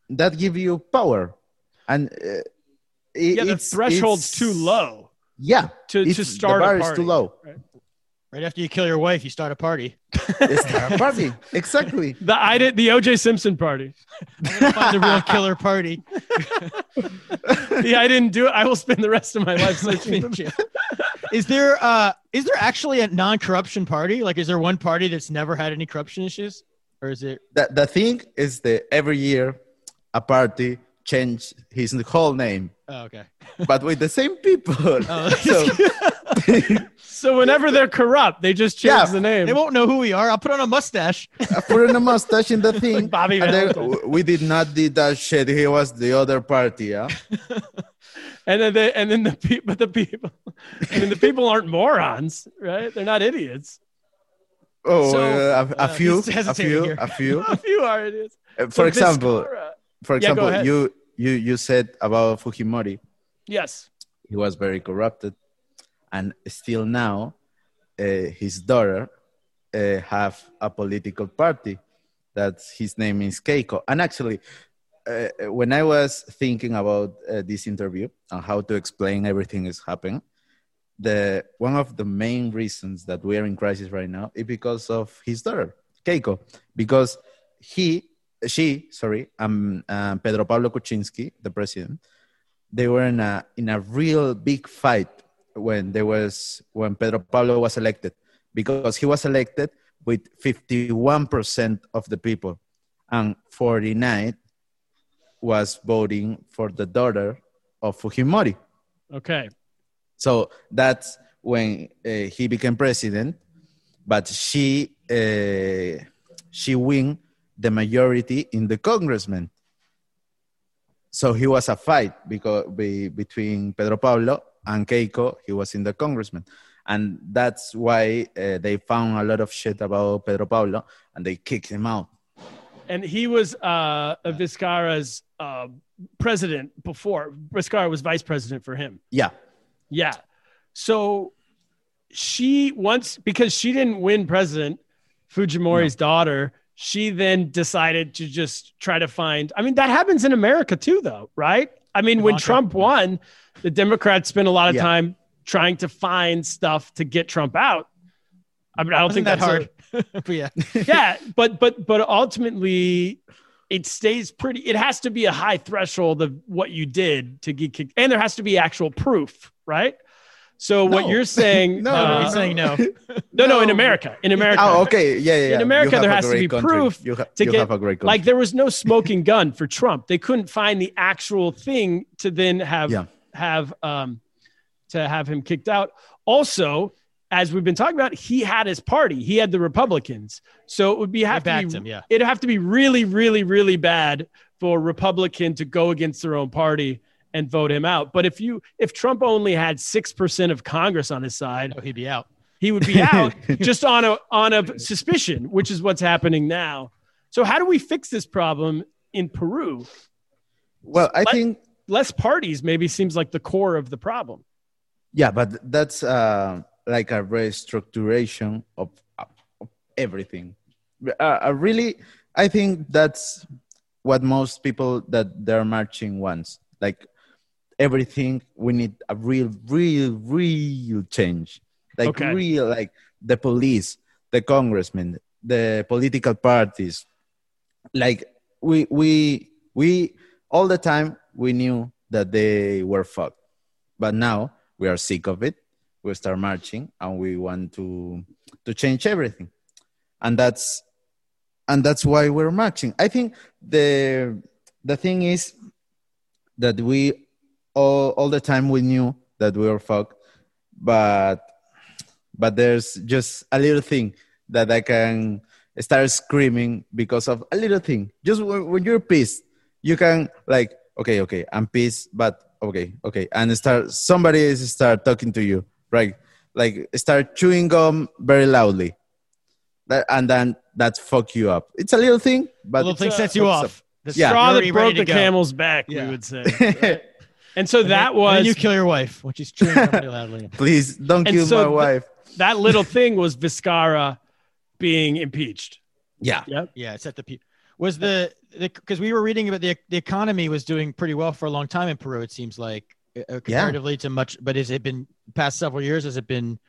that give you power. And uh, it- Yeah, the it's- threshold's too low yeah to, to start the bar a is party. too low. Right after you kill your wife, you start a party. it's a party exactly The I did the OJ Simpson party. Find the real killer party. The I didn't do it. I will spend the rest of my life searching. for them. is there uh is there actually a non-corruption party? Like, is there one party that's never had any corruption issues, or is it? the, the thing is that every year a party change his whole name Oh, okay. but with the same people Oh. so So whenever they're corrupt, they just change Yeah, the name. They won't know who we are. I'll put on a mustache. I put in a mustache in the thing Bobby and then we did not did that shit he was the other party yeah and then they, and then the people, the people, and then the people aren't morons, right? They're not idiots. oh So, uh, a, a uh, few he's a few a few A few are idiots. Uh, So for example Vizcarra- for example ahead. you you you said about fujimori yes, he was very corrupted and still now uh, his daughter uh, have a political party. That his name is keiko. And actually uh, when i was thinking about uh, this interview and how to explain everything is happening the one of the main reasons that we are in crisis right now is because of his daughter keiko. Because he she sorry um, uh, pedro pablo kuczynski the president they were in a in a real big fight when there was when Pedro Pablo was elected because he was elected with 51% of the people and 49 was voting for the daughter of Fujimori. okay. So that's when uh, he became president, but she uh, she win the majority in the congressman. So he was a fight because be, between Pedro Pablo and Keiko. He was in the congressman, and that's why uh, they found a lot of shit about Pedro Pablo, and they kicked him out. And he was uh, Vizcarra's uh, president before. Vizcarra was vice president for him. Yeah, Yeah. So she once because she didn't win president, Fujimori's daughter, she then decided to just try to find. I mean, that happens in America too, though, right? I mean, when Trump won, the Democrats spent a lot of Yeah. time trying to find stuff to get Trump out. I mean, I don't Wasn't think that that's a- hard. but yeah. yeah, but but but ultimately, it stays pretty. It has to be a high threshold of what you did to get kicked, and there has to be actual proof, right? So what you're saying, No, uh, no, He's saying no. no, no, in America, in America, Oh, okay. Yeah, yeah. yeah. In America, there has to be country. proof You, ha- to you get- have a great country. like there was no smoking gun for Trump. They couldn't find the actual thing to then have Yeah. have um to have him kicked out. Also, as we've been talking about, he had his party. He had the Republicans. So it would be have to be, him, yeah. It'd have to be really, really, really bad for a Republican to go against their own party and vote him out. But if you if Trump only had six percent of Congress on his side, Oh, he'd be out. he would be out just on a on a suspicion, which is what's happening now. So how do we fix this problem in Peru? well, I Let- think Less parties maybe seems like the core of the problem. Yeah, but that's uh, like a restructuration of, of everything. Uh, uh, really, I think that's what most people that they're marching wants. Like everything, we need a real, real, real change. Like Okay. real, like the police, the congressmen, the political parties. Like we, we, we all the time we knew that they were fucked but now we are sick of it we start marching and we want to to change everything and that's and that's why we're marching i think the the thing is that we all, all the time we knew that we were fucked but but there's just a little thing that i can start screaming because of a little thing just when, when you're pissed you can like okay okay i'm pissed but okay okay and start somebody is start talking to you right like start chewing gum very loudly that, and then that fuck you up it's a little thing but The little thing a- sets you fucks off. The Yeah. Straw already that broke the go. camel's back, Yeah. we would say. up. And so that And was then you kill your wife when she's chewing somebody loudly. please don't And kill so my the- wife that little thing was Vizcarra being impeached. yeah Yep. Yeah, it's at the pe- was the because we were reading about the the economy was doing pretty well for a long time in Peru. It seems like uh, comparatively to much, but has it been past several years? Has it been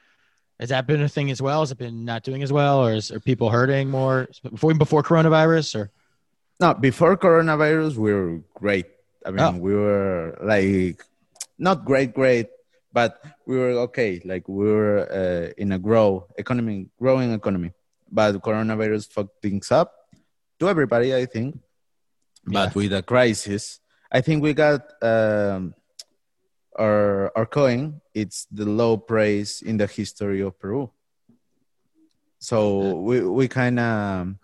has that been a thing as well? Has it been not doing as well, or is are people hurting more before before coronavirus? Or No, before coronavirus, we were great. I mean, Oh. we were like not great, great, but we were okay. Like we were uh, in a grow economy, growing economy. But coronavirus fucked things up to everybody, I think. But with a crisis, I think we got um, our our coin. It's the low price in the history of Peru. So we we kind of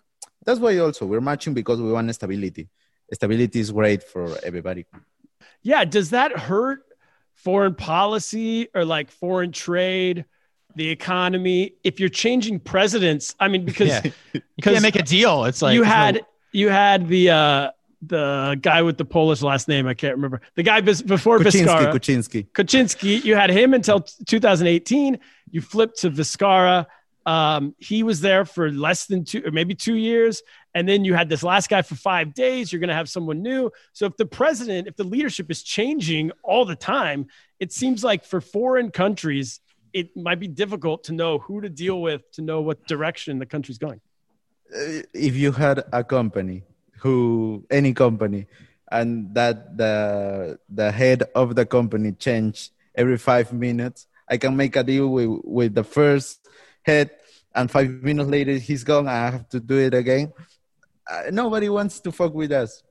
that's why also we're matching because we want stability. Stability is great for everybody. Yeah. Does that hurt foreign policy or like foreign trade, the economy? If you're changing presidents, I mean, because yeah, you because can't make a deal. It's like you there's no- had you had the uh the guy with the Polish last name. I can't remember the guy bes- before Kuczynski, Vizcarra. Kuczynski. Kaczynski, you had him until 2018. You flipped to Vizcarra. Um, he was there for less than two or maybe two years. And then you had this last guy for five days. You're going to have someone new. So if the president, if the leadership is changing all the time, it seems like for foreign countries, it might be difficult to know who to deal with, to know what direction the country's going. Uh, if you had a company who any company and that the the head of the company changed every five minutes i can make a deal with with the first head and five minutes later he's gone i have to do it again uh, nobody wants to fuck with us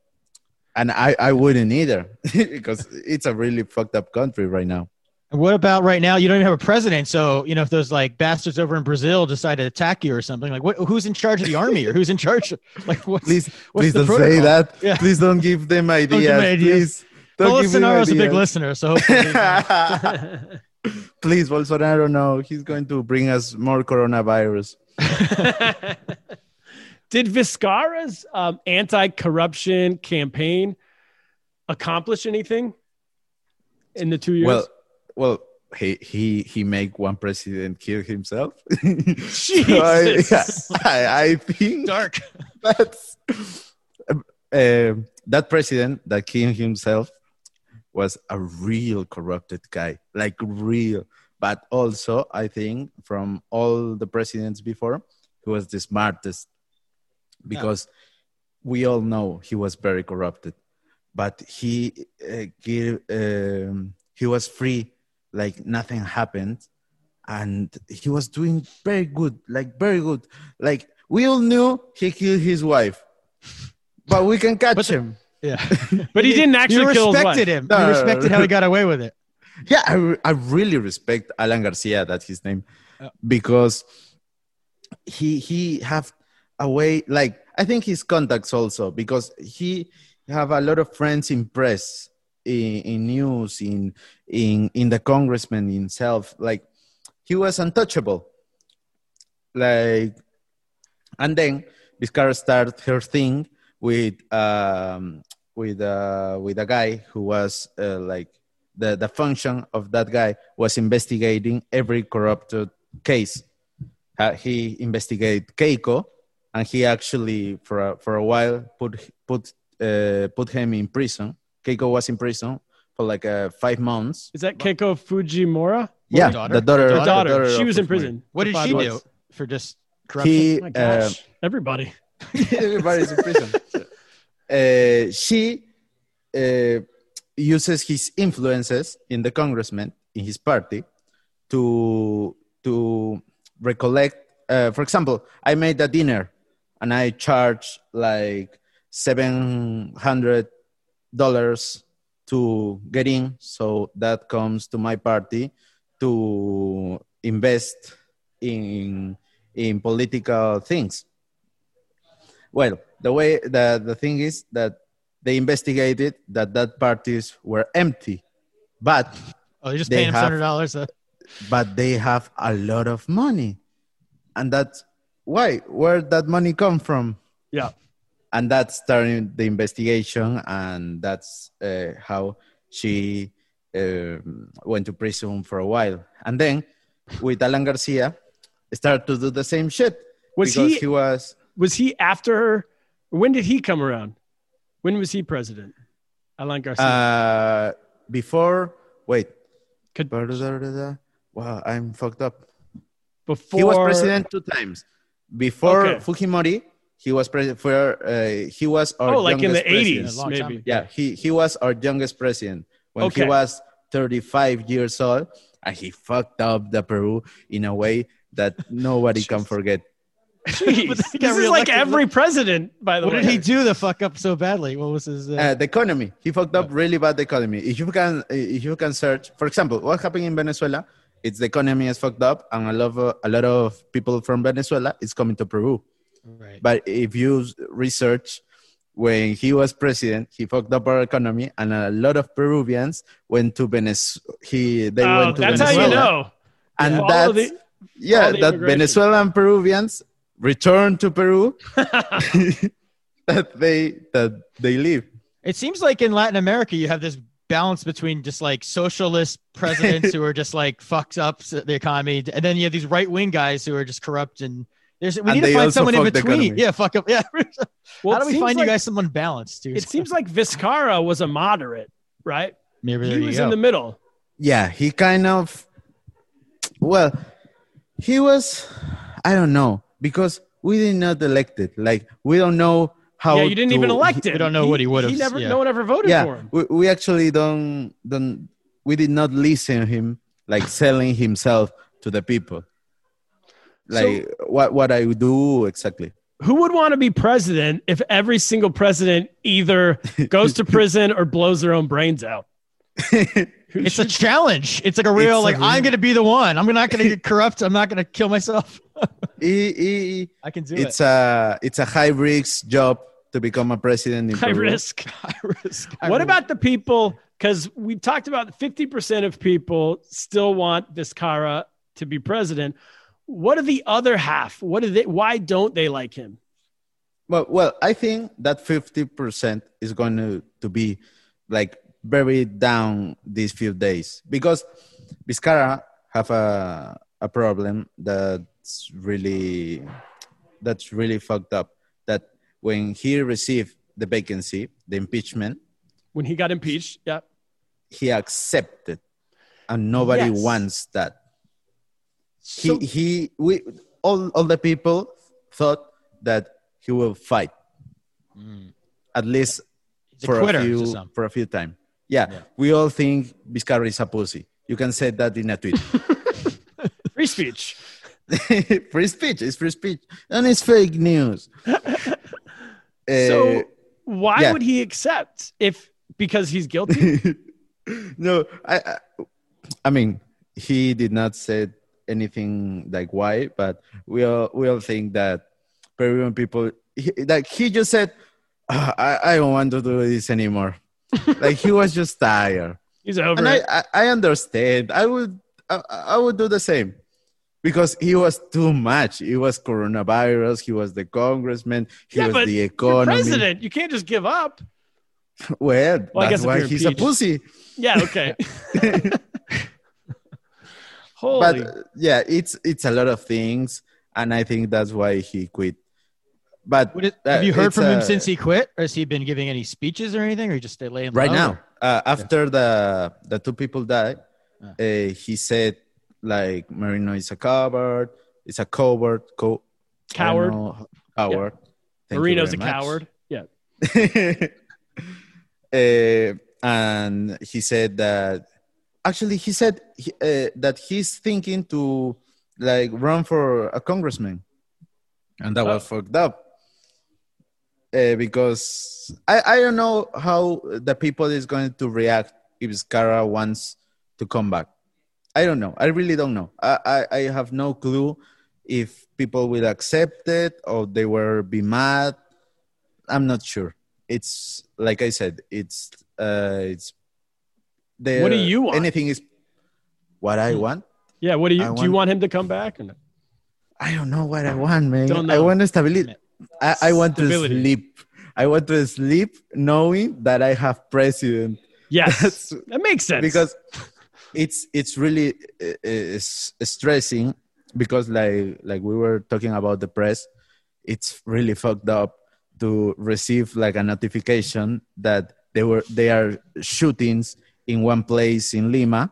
and i i wouldn't either because it's a really fucked up country right now And what about right now? You don't even have a president, so you know if those like bastards over in Brazil decide to attack you or something, like what, who's in charge of the army or who's in charge? Of, like what's Please, what's please the don't say that. Yeah. Please don't give them ideas. give me ideas. Please. Don't give them Bolsonaro's a big listener, so Please, Bolsonaro, no. He's going to bring us more coronavirus. Did Vizcarra's um, anti-corruption campaign accomplish anything in the two years? Well, well, he he he make one president kill himself. Jesus. So I, I, I think dark. that's um, that president that killed himself was a real corrupted guy, like real. But also, I think from all the presidents before, he was the smartest because we all know he was very corrupted. But he uh, give, um, he was free, like nothing happened, and he was doing very good, like very good. Like we all knew he killed his wife, but we can catch him. Yeah, but he didn't actually you kill respected him. No, you no, no, respected no. how he got away with it. Yeah, I, I really respect Alan Garcia. That's his name, because he he have a way like I think his contacts also because he have a lot of friends in press, in, in news, in in in the congressman himself. Like he was untouchable. Like, and then Vizcarra started her thing with um with uh with a guy who was uh, like the the function of that guy was investigating every corrupted case. Uh, he investigated Keiko, and he actually for a, for a while put put uh, put him in prison. Keiko was in prison for like uh, five months. Is that Keiko Fujimori? Yeah, daughter? the daughter. Her the daughter. She was in Fujimori. prison. What did five she months. do for just corruption? He, My uh, gosh, everybody. everybody's in prison. Uh, she uh, uses his influences in the congressman in his party to to recollect. Uh, for example, I made a dinner and I charge like seven hundred dollars to get in, so that comes to my party to invest in in political things. Well, the way the, the thing is that they investigated that that parties were empty, but Oh, they just paying hundred dollars. Uh, but they have a lot of money, and that's why where did that money come from, Yeah. and that's starting the investigation, and that's uh, how she um, went to prison for a while, and then with Alan Garcia, started to do the same shit Was he, he was was he after her? When did he come around? When was he president? Alan Garcia. Uh, before, wait. Could- Wow, I'm fucked up. Before He was president two times. Before Okay. Fujimori, he was president. For uh, he was our Oh, like in the president. eighties, A long time. maybe. Yeah, he he was our youngest president when Okay. he was 35 years old, and he fucked up the Peru in a way that nobody can forget. Jeez. But he got this is like every president, by the what way. What did he do to fuck up so badly? What was his? Uh, Uh, the economy. He fucked up really bad the economy. If you can, if you can search, for example, what happened in Venezuela, it's the economy is fucked up, and a lot of a lot of people from Venezuela is coming to Peru. right. But if you research, when he was president, he fucked up our economy, and a lot of Peruvians went to Venezuela. He they Oh, went to that's Venezuela, how you know. and Follow that's the- yeah, that immigration. Venezuelan Peruvians return to Peru. that they that they leave. It seems like in Latin America, you have this balance between just like socialist presidents who are just like fucks up the economy, and then you have these right wing guys who are just corrupt. And there's we And need to find someone in between. Yeah, fuck up. Yeah. Well, How do we seems find you guys someone balanced, dude? It seems like Vizcarra was a moderate, right? maybe there he was go. in the middle. yeah he kind of well he was i don't know because we did not elect it like we don't know how yeah, you didn't to- even elect him. we don't know what he would've- He never. yeah. No one ever voted yeah for him. we, we actually don't don't we did not listen to him like selling himself to the people like what what i do exactly Who would want to be president if every single president either goes to prison or blows their own brains out? It's a challenge. It's like a real It's a like real- I'm gonna be the one. I'm not gonna get corrupt. I'm not gonna kill myself. He- he- I can do it's it. a it's a high risk job to become a president in high Peru. risk. High risk. High What risk. about the people? Because we've talked about 50% of people still want Vizcarra to be president. What are the other half? What do they? Why don't they like him? Well, well, I think that fifty percent is going to, to be like very down these few days because Vizcarra have a a problem that's really that's really fucked up. That when he received the vacancy, the impeachment, When he got impeached, yeah. he accepted, and nobody Yes. wants that. So, he he we all all the people thought that he will fight mm. at least He's a for quitter a few for a few time. Yeah, we all think Vizcarra is a pussy. You can say that in a tweet. free speech. free speech is free speech, and it's fake news. Uh, So why yeah. would he accept if because he's guilty? no, I, I, I mean, he did not say anything like why, but we all we all think that Peruvian people, he, like he just said, "Ah, I, I don't want to do this anymore. Like he was just tired, He's over and I, it. I, I understand. I would, I, I would do the same. Because he was too much. He was coronavirus. He was the congressman. He yeah, was but the you're economy. president. You can't just give up. Well, Well, I guess that's why he's a pussy. Yeah, okay. Holy. but uh, yeah, it's it's a lot of things, and I think that's why he quit. But What is- have you heard it's, from him uh, since he quit, or has he been giving any speeches or anything, or he just stay laying right low, now? Uh, after the the two people died, uh, he said like Merino is a coward. It's a coward. Co- Coward. know, Coward. Thank you Merino's a much. coward. Yeah. Uh, and he said that actually he said he, uh, that he's thinking to like run for a congressman and that was fucked up uh, because I, I don't know how the people is going to react if Scara wants to come back i don't know i really don't know I, I, I have no clue if people will accept it or they will be mad i'm not sure it's like i said it's uh it's there, What do you want? anything is what i want Yeah. What do you I do? You want- want him to come back? Or no? I don't know what I want, man. I want stability. I, I want Stability. to sleep. I want to sleep knowing that I have president. Yes. That's- that makes sense. because it's it's really uh, uh, s- stressing because like like we were talking about the press it's really fucked up to receive like a notification that they were they are shootings in one place in Lima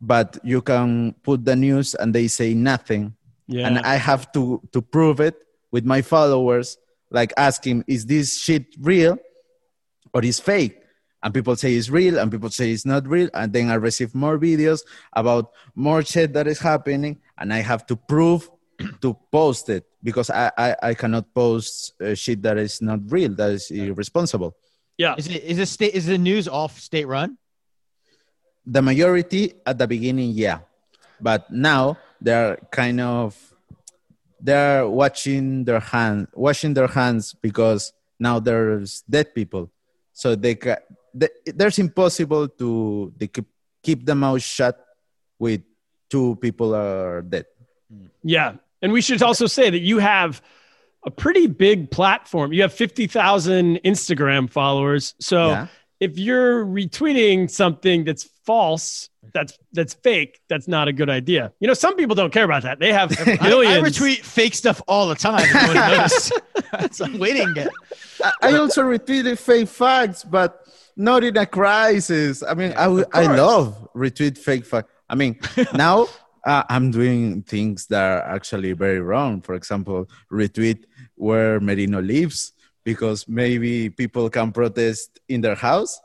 but you can put the news and they say nothing yeah. and I have to to prove it with my followers, like asking, is this shit real or is fake? And people say it's real, and people say it's not real, and then I receive more videos about more shit that is happening, and I have to prove to post it because I I, I cannot post uh, shit that is not real, that is irresponsible. yeah. Is it is it state is the news off state run? the majority at the beginning yeah but now they're kind of they're watching their hand washing their hands because now there's dead people so they ca- they, there's impossible to they keep, keep the mouth shut with two people are dead Yeah. And we should also say that you have a pretty big platform. You have 50,000 Instagram followers. So Yeah. if you're retweeting something that's false, that's that's fake, that's not a good idea. You know, some people don't care about that. They have I, I retweet fake stuff all the time. if you wanna notice. That's I'm waiting. I, I also retweeted fake facts, but not in a crisis. I mean, I I love retweet fake facts. I mean, now uh, I'm doing things that are actually very wrong. For example, retweet where Merino lives because maybe people can protest in their house,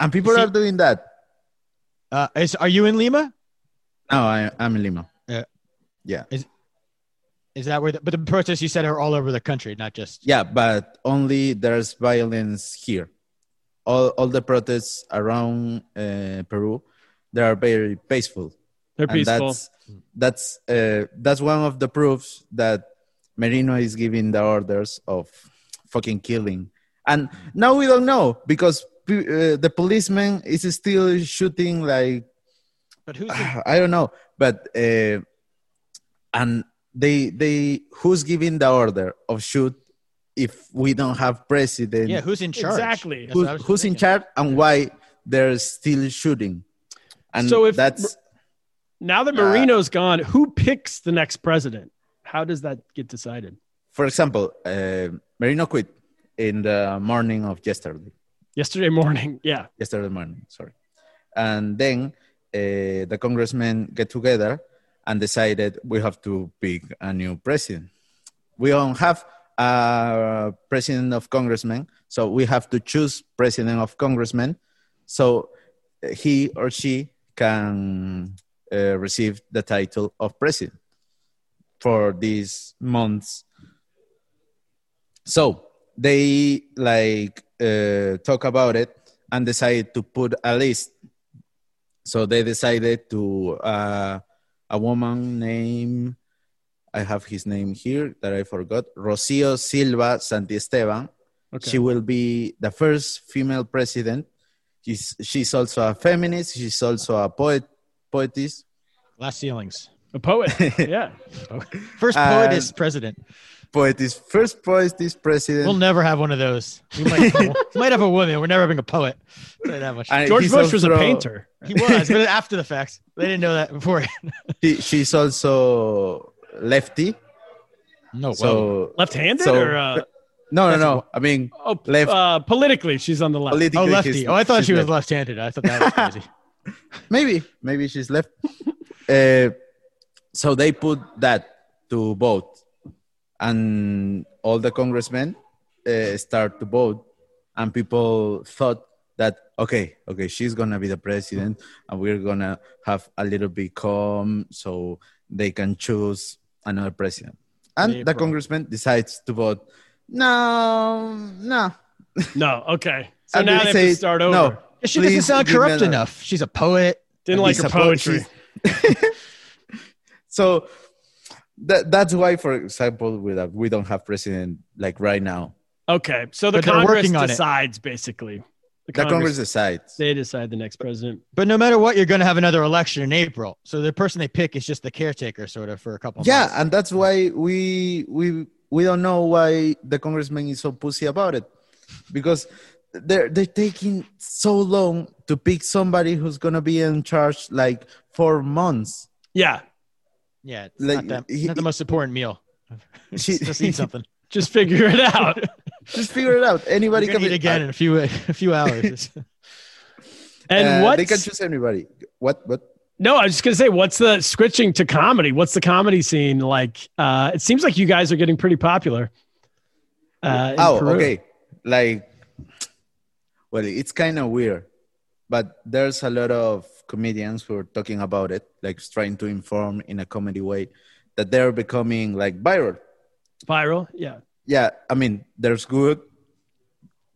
and people are doing that. uh, is are you in Lima? No, I, I'm in Lima. Yeah. Yeah. Is that where? The, but the protests you said are all over the country, not just. Yeah, but only there's violence here. all, all the protests around uh, Peru, they are very peaceful. They're And peaceful. That's that's uh, that's one of the proofs that Merino is giving the orders of fucking killing. And now we don't know because pe- uh, the policeman is still shooting like But who's the, I don't know, but uh, and they they who's giving the order of shoot if we don't have president? yeah? Who's in charge? Exactly. That's Who- what I who's in charge and why they're still shooting? And So if- that's now Uh, that Merino's gone, who picks the next president? How does that get decided? for example, uh, Merino quit in the morning of yesterday. Yesterday morning. Yeah. yesterday morning, sorry. And then uh, the congressmen get together and decided we have to pick a new president. We don't have a president of congressmen, so we have to choose president of congressmen. So he or she can uh, receive the title of president for these months. So they like uh, talk about it and decided to put a list. So they decided to uh, a woman named I have his name here that I forgot Rocio Silva Santisteban. Okay. She will be the first female president. She's, she's also a feminist. She's also a poet, poetess. Glass ceilings. A poet. yeah. First And- poetess president. Poetess, first poetess president. We'll never have one of those. We might, we might have a woman. We're never having a poet. I'll tell you that much. And George he's Bush was a painter. He was, but after the fact, they didn't know that before. She, she's also lefty. no, well, So Left-handed So- or uh, no, no, no. I mean, oh, left- uh, politically she's on the left. politically, oh, lefty. Oh, I thought she was left. left-handed. I thought that was crazy. maybe maybe she's left uh, so they put that to vote and all the congressmen uh, start to vote and people thought that okay okay she's gonna be the president and we're gonna have a little bit calm so they can choose another president and the April. congressman decides to vote no no No. Okay. So And now they they have to start over. no She doesn't sound corrupt enough. She's a poet. Didn't like her a poet. poetry. so that, that's why for example we, have, we don't have president like right now Okay. So the But Congress working on it. decides basically. the congress decides they decide the next president. But no matter what, you're going to have another election in April. So the person they pick is just the caretaker, sort of, for a couple. yeah months. and that's why we we we don't know why the congressman is so pussy about it because they're they're taking so long to pick somebody who's gonna be in charge like for months Yeah. Yeah. It's Like, not, that, he- not the most important meal. She- just, just eat something. Just figure it out. just figure it out anybody can gonna eat be- again in a few a few hours. And uh, what they can choose anybody what what No, I was just gonna say, what's the switching to comedy? What's the comedy scene like? Uh, it seems like you guys are getting pretty popular. Uh, oh Peru. okay like well it's kind of weird but there's a lot of comedians who are talking about it like trying to inform in a comedy way that they're becoming like viral Viral, yeah. yeah i mean there's good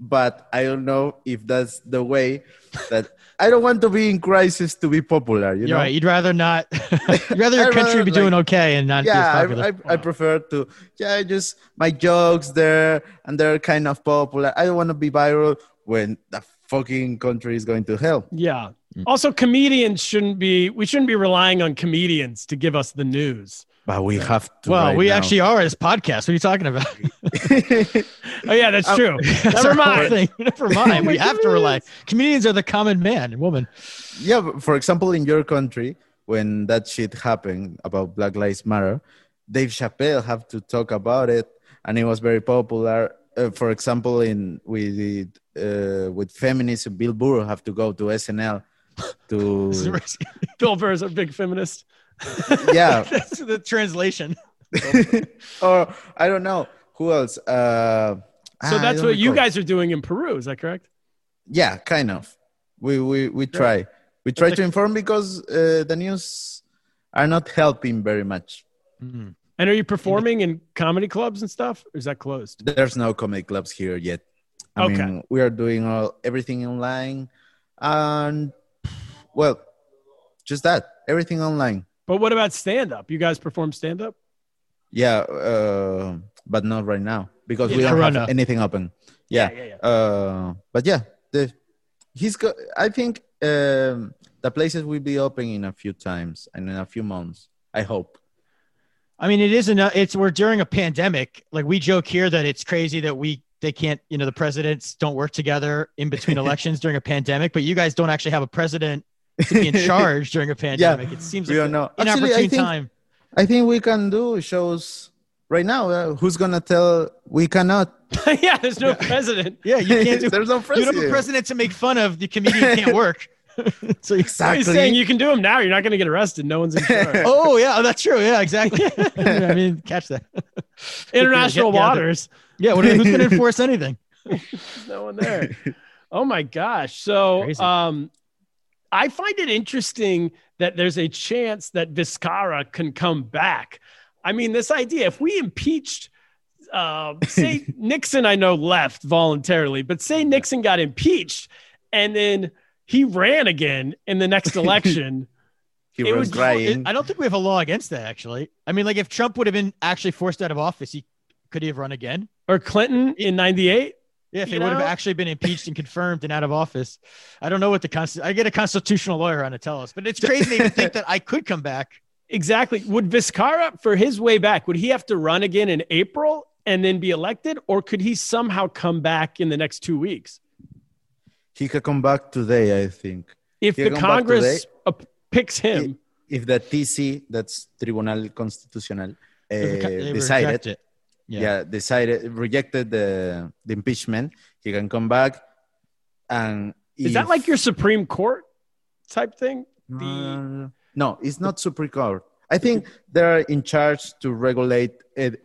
but i don't know if that's the way that i don't want to be in crisis to be popular you You're know right. You'd rather not. you'd rather your country rather, be doing like- okay and not yeah popular. I, I, I prefer to yeah just my jokes there and they're kind of popular i don't want to be viral when the fucking country is going to hell Yeah. Mm. Also, comedians shouldn't be. We shouldn't be relying on comedians to give us the news. but we have to well, right we now. actually are this podcast. What are you talking about? Oh yeah, that's Um, true. That's Never our whole mind. Never mind. We have to rely. Comedians are the common man and woman. yeah but for example in your country when that shit happened about black lives matter dave chappelle have to talk about it and it was very popular uh, for example in with uh, with feminism bill burr have to go to snl to Bill Burr is a big feminist. yeah That's the translation. or i don't know who else uh So that's don't what you guys are doing in Peru. Is that correct? yeah kind of we we we try we try to inform because uh, the news are not helping very much And are you performing in comedy clubs and stuff? Or is that closed? there's no comedy clubs here yet I Okay. mean, we are doing all everything online, and well, just that everything online. But what about stand up? You guys perform stand up? Yeah, uh, but not right now because Yeah, we don't Corona. have anything open. Yeah, yeah, yeah. Uh, but yeah, the he's got. I think um, the places will be open in a few times and in a few months. I hope. I mean, it is enough. It's we're during a pandemic. Like we joke here that it's crazy that we they can't, you know, the presidents don't work together in between elections during a pandemic, but you guys don't actually have a president to be in charge during a pandemic. It seems we like don't know. an Actually, I think time. I think we can do shows right now. Uh, who's gonna tell we cannot? yeah, there's no president. Yeah, you can't do. There's no president. You don't have a president to make fun of. The comedian can't work. so Exactly. Saying you can do them now. You're not going to get arrested. No one's in charge. oh yeah, that's true. Yeah, exactly. I mean, catch that. International waters. Yeah, what, who's going to enforce anything? There's no one there. Oh my gosh. So um I find it interesting that there's a chance that Vizcarra can come back. I mean, this idea, if we impeached uh, say Nixon, I know left voluntarily, but say Nixon got impeached and then he ran again in the next election. he it was was- crying. I don't think we have a law against that. Actually, I mean, like if Trump would have been actually forced out of office, he could he have run again? or Clinton in 98. Yeah, if You he would have actually been impeached and confirmed and out of office. I don't know what the const- I get a constitutional lawyer on to tell us, but it's crazy to think that I could come back. Exactly. Would Vizcarra, for his way back, would he have to run again in April and then be elected, or could he somehow come back in the next two weeks? he could come back today. I think If He the Congress today? uh, picks him, if the TC, that's Tribunal Constitucional, uh, They reject decided, it. yeah. decided rejected the the impeachment, he can come back. And is that like your Supreme Court type thing? The Uh, no, it's not Supreme Court. I think they're in charge to regulate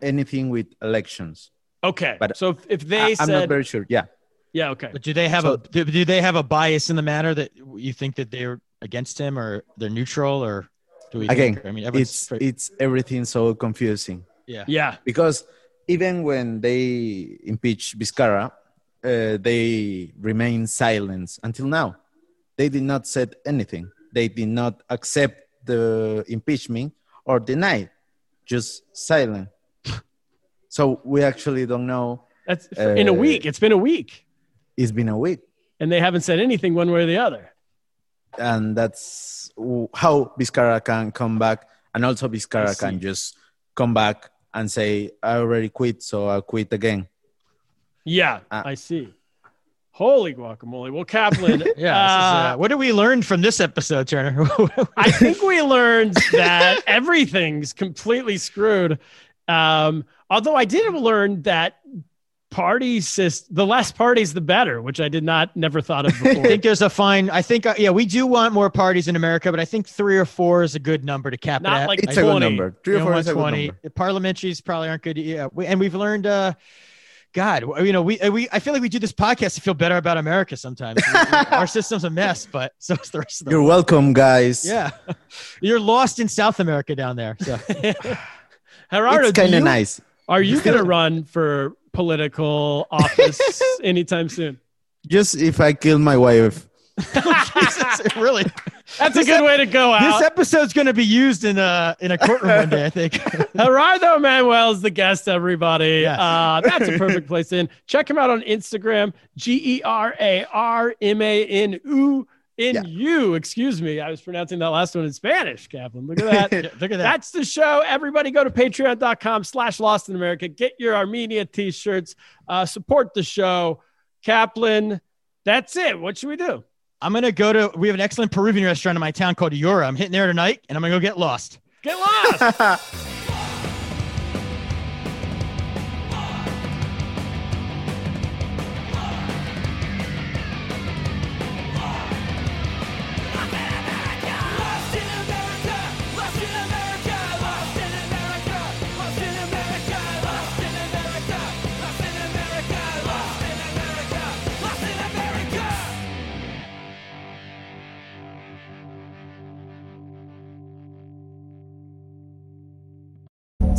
anything with elections. okay. but so if, if they I, am not very sure. Yeah, yeah, okay. But do they have So- a do, do they have a bias in the matter that you think that they're against him or they're neutral or do we again, think, I mean, it's straight- it's everything so confusing yeah. Yeah. because even when they impeach Vizcarra, uh, they remain silent until now. They did not said anything. They did not accept the impeachment or deny, it. just silent. so we actually don't know. That's in a Uh, week. It's been a week, It's been a week. and they haven't said anything one way or the other. and that's how Vizcarra can come back, and also Vizcarra can just come back and say, "I already quit, so I'll quit again." Yeah, Uh, I see. Holy guacamole. Well, Kaplan, Yeah. this is, uh, uh, what did we learn from this episode, Turner? I think we learned that everything's completely screwed. Um, although I did learn that party system the less parties, the better, which I did not never thought of before I think there's a fine. I think, uh, yeah, we do want more parties in America, but I think three or four is a good number to cap Not it at. like It's a good number. Three or four is a good number. The Parliamentaries probably aren't good. Yeah, we, and we've learned. uh God, you know, we we I feel like we do this podcast to feel better about America. Sometimes We- we- our system's a mess, but so is the rest of the You're world. welcome, guys. Yeah, you're lost in South America down there. So Gerardo, it's do kind of nice. Are you going to run for political office anytime soon? Just if I kill my wife, Jesus, really, That's a good way to go this episode's going to be used in a in a courtroom one day. I think. Gerardo Manuel is the guest, everybody. Yes. Uh, that's a perfect place in. Check him out on Instagram, G E R A R M A N U N U. Excuse me. I was pronouncing that last one in Spanish, Kaplan. Look at that. Look at that. That's the show. Everybody go to patreon.com slash lost in America. Get your Armenia t-shirts. Uh, support the show. Kaplan, that's it. What should we do? I'm gonna go to. We have an excellent Peruvian restaurant in my town called Yura. I'm hitting there tonight, and I'm gonna go get lost. Get lost.